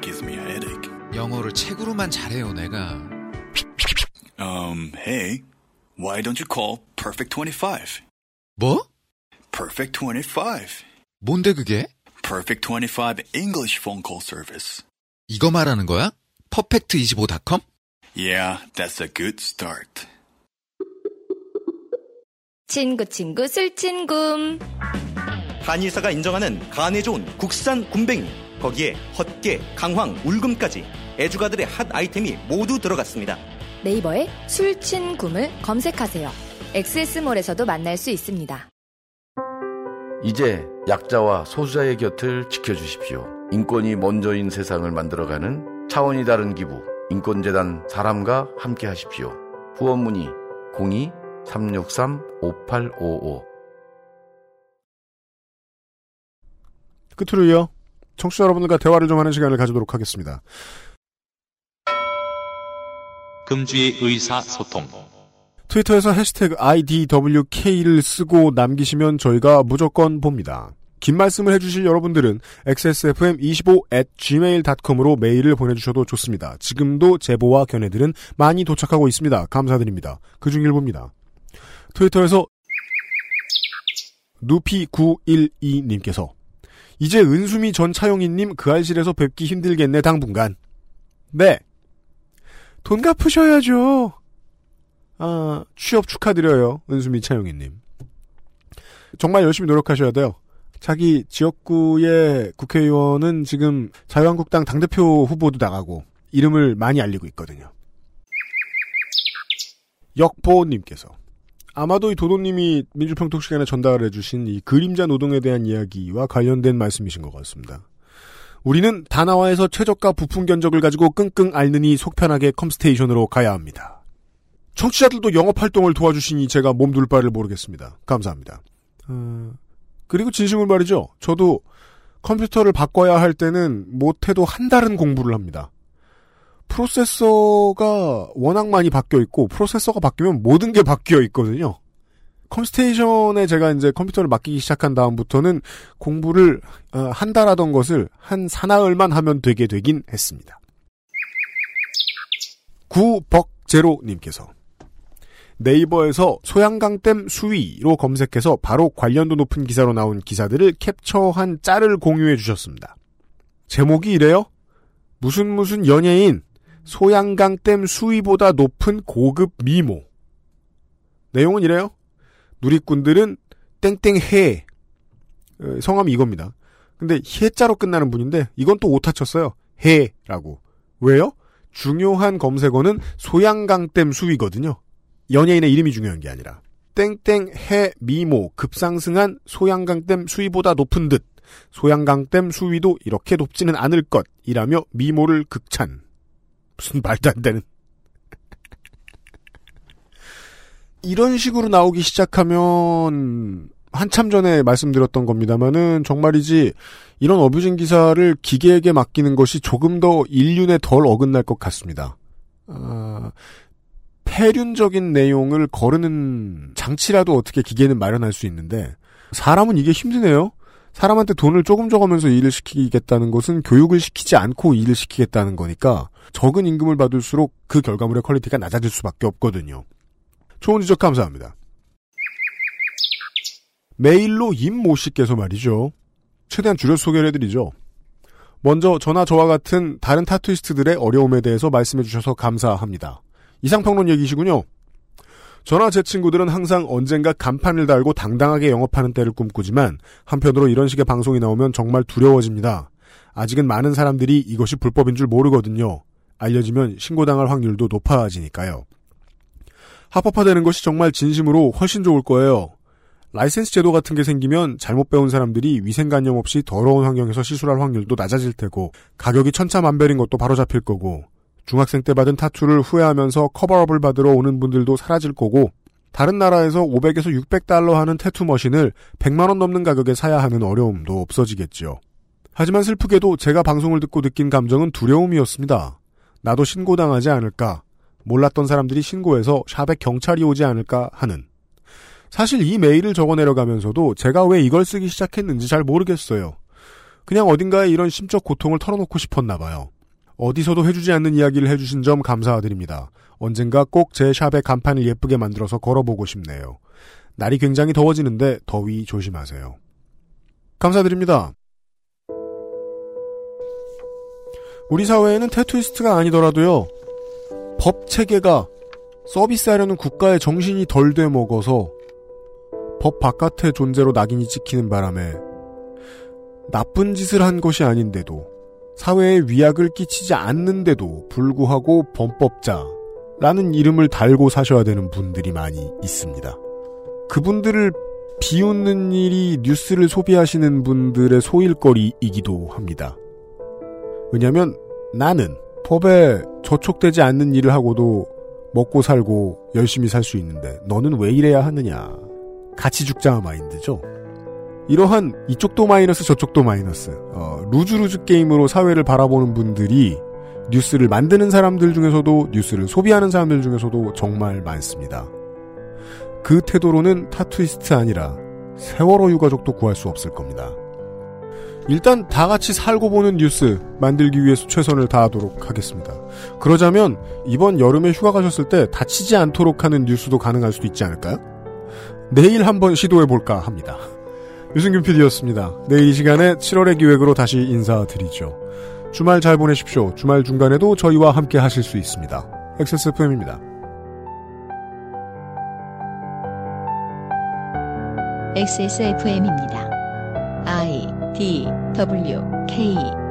S15: 영어를 책으로만 잘해요, 내가.
S16: Um, hey, why don't you call Perfect 25?
S15: 뭐?
S16: Perfect 25.
S15: 뭔데 그게?
S16: Perfect 25 English phone call service.
S15: 이거 말하는 거야? 퍼펙트25.com?
S16: Yeah, that's a good start.
S12: 친구 친구 술친구
S13: 한의사가 인정하는 간에 좋은 국산 굼벵이 거기에 헛개, 강황, 울금까지 애주가들의 핫 아이템이 모두 들어갔습니다.
S12: 네이버에 술친굼을 검색하세요. 엑세스몰에서도 만날 수 있습니다.
S17: 이제 약자와 소수자의 곁을 지켜주십시오. 인권이 먼저인 세상을 만들어가는 차원이 다른 기부, 인권재단 사람과 함께 하십시오. 후원 문의 02-363-5855
S4: 끝으로 이어 청취자 여러분들과 대화를 좀 하는 시간을 가지도록 하겠습니다.
S7: 금주의 의사소통.
S4: 트위터에서 해시태그 IDWK를 쓰고 남기시면 저희가 무조건 봅니다. 긴 말씀을 해주실 여러분들은 xsfm25 at gmail.com으로 메일을 보내주셔도 좋습니다. 지금도 제보와 견해들은 많이 도착하고 있습니다. 감사드립니다. 그중 일부입니다. 트위터에서 누피912님께서 이제 은수미 전 차용인님 그 알실에서 뵙기 힘들겠네 당분간. 네. 돈 갚으셔야죠. 아, 취업 축하드려요. 은수미 차용인님. 정말 열심히 노력하셔야 돼요. 자기 지역구의 국회의원은 지금 자유한국당 당대표 후보도 나가고 이름을 많이 알리고 있거든요. 역보님께서 아마도 이 도도님이 민주평통 시간에 전달해 주신 이 그림자 노동에 대한 이야기와 관련된 말씀이신 것 같습니다. 우리는 다나와에서 최저가 부품 견적을 가지고 끙끙 앓느니 속편하게 컴스테이션으로 가야 합니다. 청취자들도 영업 활동을 도와주시니 제가 몸둘 바를 모르겠습니다. 감사합니다. 어, 그리고 진심을 말이죠. 저도 컴퓨터를 바꿔야 할 때는 못해도 한 달은 공부를 합니다. 프로세서가 워낙 많이 바뀌어 있고 프로세서가 바뀌면 모든 게 바뀌어 있거든요. 컴스테이션에 제가 이제 컴퓨터를 맡기기 시작한 다음부터는 공부를 어, 한달 하던 것을 한 사나흘만 하면 되게 되긴 했습니다. 구벅제로님께서 네이버에서 소양강댐 수위로 검색해서 바로 관련도 높은 기사로 나온 기사들을 캡처한 짤을 공유해 주셨습니다. 제목이 이래요? 무슨 무슨 연예인 소양강댐 수위보다 높은 고급 미모. 내용은 이래요. 누리꾼들은 땡땡해. 어, 성함이 이겁니다. 근데 해자로 끝나는 분인데 이건 또 오타 쳤어요. 해라고. 왜요? 중요한 검색어는 소양강댐 수위거든요. 연예인의 이름이 중요한 게 아니라 땡땡 해 미모 급상승한 소양강댐 수위보다 높은 듯 소양강댐 수위도 이렇게 높지는 않을 것이라며 미모를 극찬. 무슨 말도 안 되는. 이런 식으로 나오기 시작하면 한참 전에 말씀드렸던 겁니다만은 정말이지 이런 어뷰징 기사를 기계에게 맡기는 것이 조금 더 인륜에 덜 어긋날 것 같습니다. 아, 폐륜적인 내용을 거르는 장치라도 어떻게 기계는 마련할 수 있는데 사람은 이게 힘드네요. 사람한테 돈을 조금 줘가면서 일을 시키겠다는 것은 교육을 시키지 않고 일을 시키겠다는 거니까 적은 임금을 받을수록 그 결과물의 quality가 낮아질 수밖에 없거든요. 좋은 지적 감사합니다. 메일로 임모 씨께서 말이죠. 최대한 줄여 소개를 해드리죠. 먼저 저나 저와 같은 다른 tattooist들의 어려움에 대해서 말씀해 주셔서 감사합니다. 이상평론 얘기시군요. 저나 제 친구들은 항상 언젠가 간판을 달고 당당하게 영업하는 때를 꿈꾸지만 한편으로 이런 식의 방송이 나오면 정말 두려워집니다. 아직은 많은 사람들이 이것이 불법인 줄 모르거든요. 알려지면 신고당할 확률도 높아지니까요. 합법화되는 것이 정말 진심으로 훨씬 좋을 거예요. 라이센스 제도 같은 게 생기면 잘못 배운 사람들이 위생관념 없이 더러운 환경에서 시술할 확률도 낮아질 테고 가격이 천차만별인 것도 바로 잡힐 거고 중학생 때 받은 타투를 후회하면서 커버업을 받으러 오는 분들도 사라질 거고 다른 나라에서 500에서 600달러 하는 태투 머신을 100만 원 넘는 가격에 사야 하는 어려움도 없어지겠죠. 하지만 슬프게도 제가 방송을 듣고 느낀 감정은 두려움이었습니다. 나도 신고당하지 않을까, 몰랐던 사람들이 신고해서 샵에 경찰이 오지 않을까 하는. 사실 이 메일을 적어 내려가면서도 제가 왜 이걸 쓰기 시작했는지 잘 모르겠어요. 그냥 어딘가에 이런 심적 고통을 털어놓고 싶었나 봐요. 어디서도 해주지 않는 이야기를 해주신 점 감사드립니다. 언젠가 꼭 제 샵에 간판을 예쁘게 만들어서 걸어보고 싶네요. 날이 굉장히 더워지는데 더위 조심하세요. 감사드립니다. 우리 사회에는 태투이스트가 아니더라도요. 법 체계가 서비스하려는 국가의 정신이 덜 돼 먹어서 법 바깥의 존재로 낙인이 찍히는 바람에 나쁜 짓을 한 것이 아닌데도 사회에 위약을 끼치지 않는데도 불구하고 범법자라는 이름을 달고 사셔야 되는 분들이 많이 있습니다. 그분들을 비웃는 일이 뉴스를 소비하시는 분들의 소일거리이기도 합니다. 왜냐하면 나는 법에 저촉되지 않는 일을 하고도 먹고 살고 열심히 살 수 있는데 너는 왜 이래야 하느냐. 같이 죽자 마인드죠. 이러한 이쪽도 마이너스 저쪽도 마이너스 어, lose-lose 게임으로 사회를 바라보는 분들이 뉴스를 만드는 사람들 중에서도 뉴스를 소비하는 사람들 중에서도 정말 많습니다. 그 태도로는 tattooist 아니라 세월호 유가족도 구할 수 없을 겁니다. 일단 다 같이 살고 보는 뉴스 만들기 위해서 최선을 다하도록 하겠습니다. 그러자면 이번 여름에 휴가 가셨을 때 다치지 않도록 하는 뉴스도 가능할 수도 있지 않을까요? 내일 한번 시도해 볼까 합니다. 유승균 PD였습니다. 내일 이 시간에 7월의 기획으로 다시 인사드리죠. 주말 잘 보내십시오. 주말 중간에도 저희와 함께 하실 수 있습니다. XSFM입니다.
S1: XSFM입니다. I D W K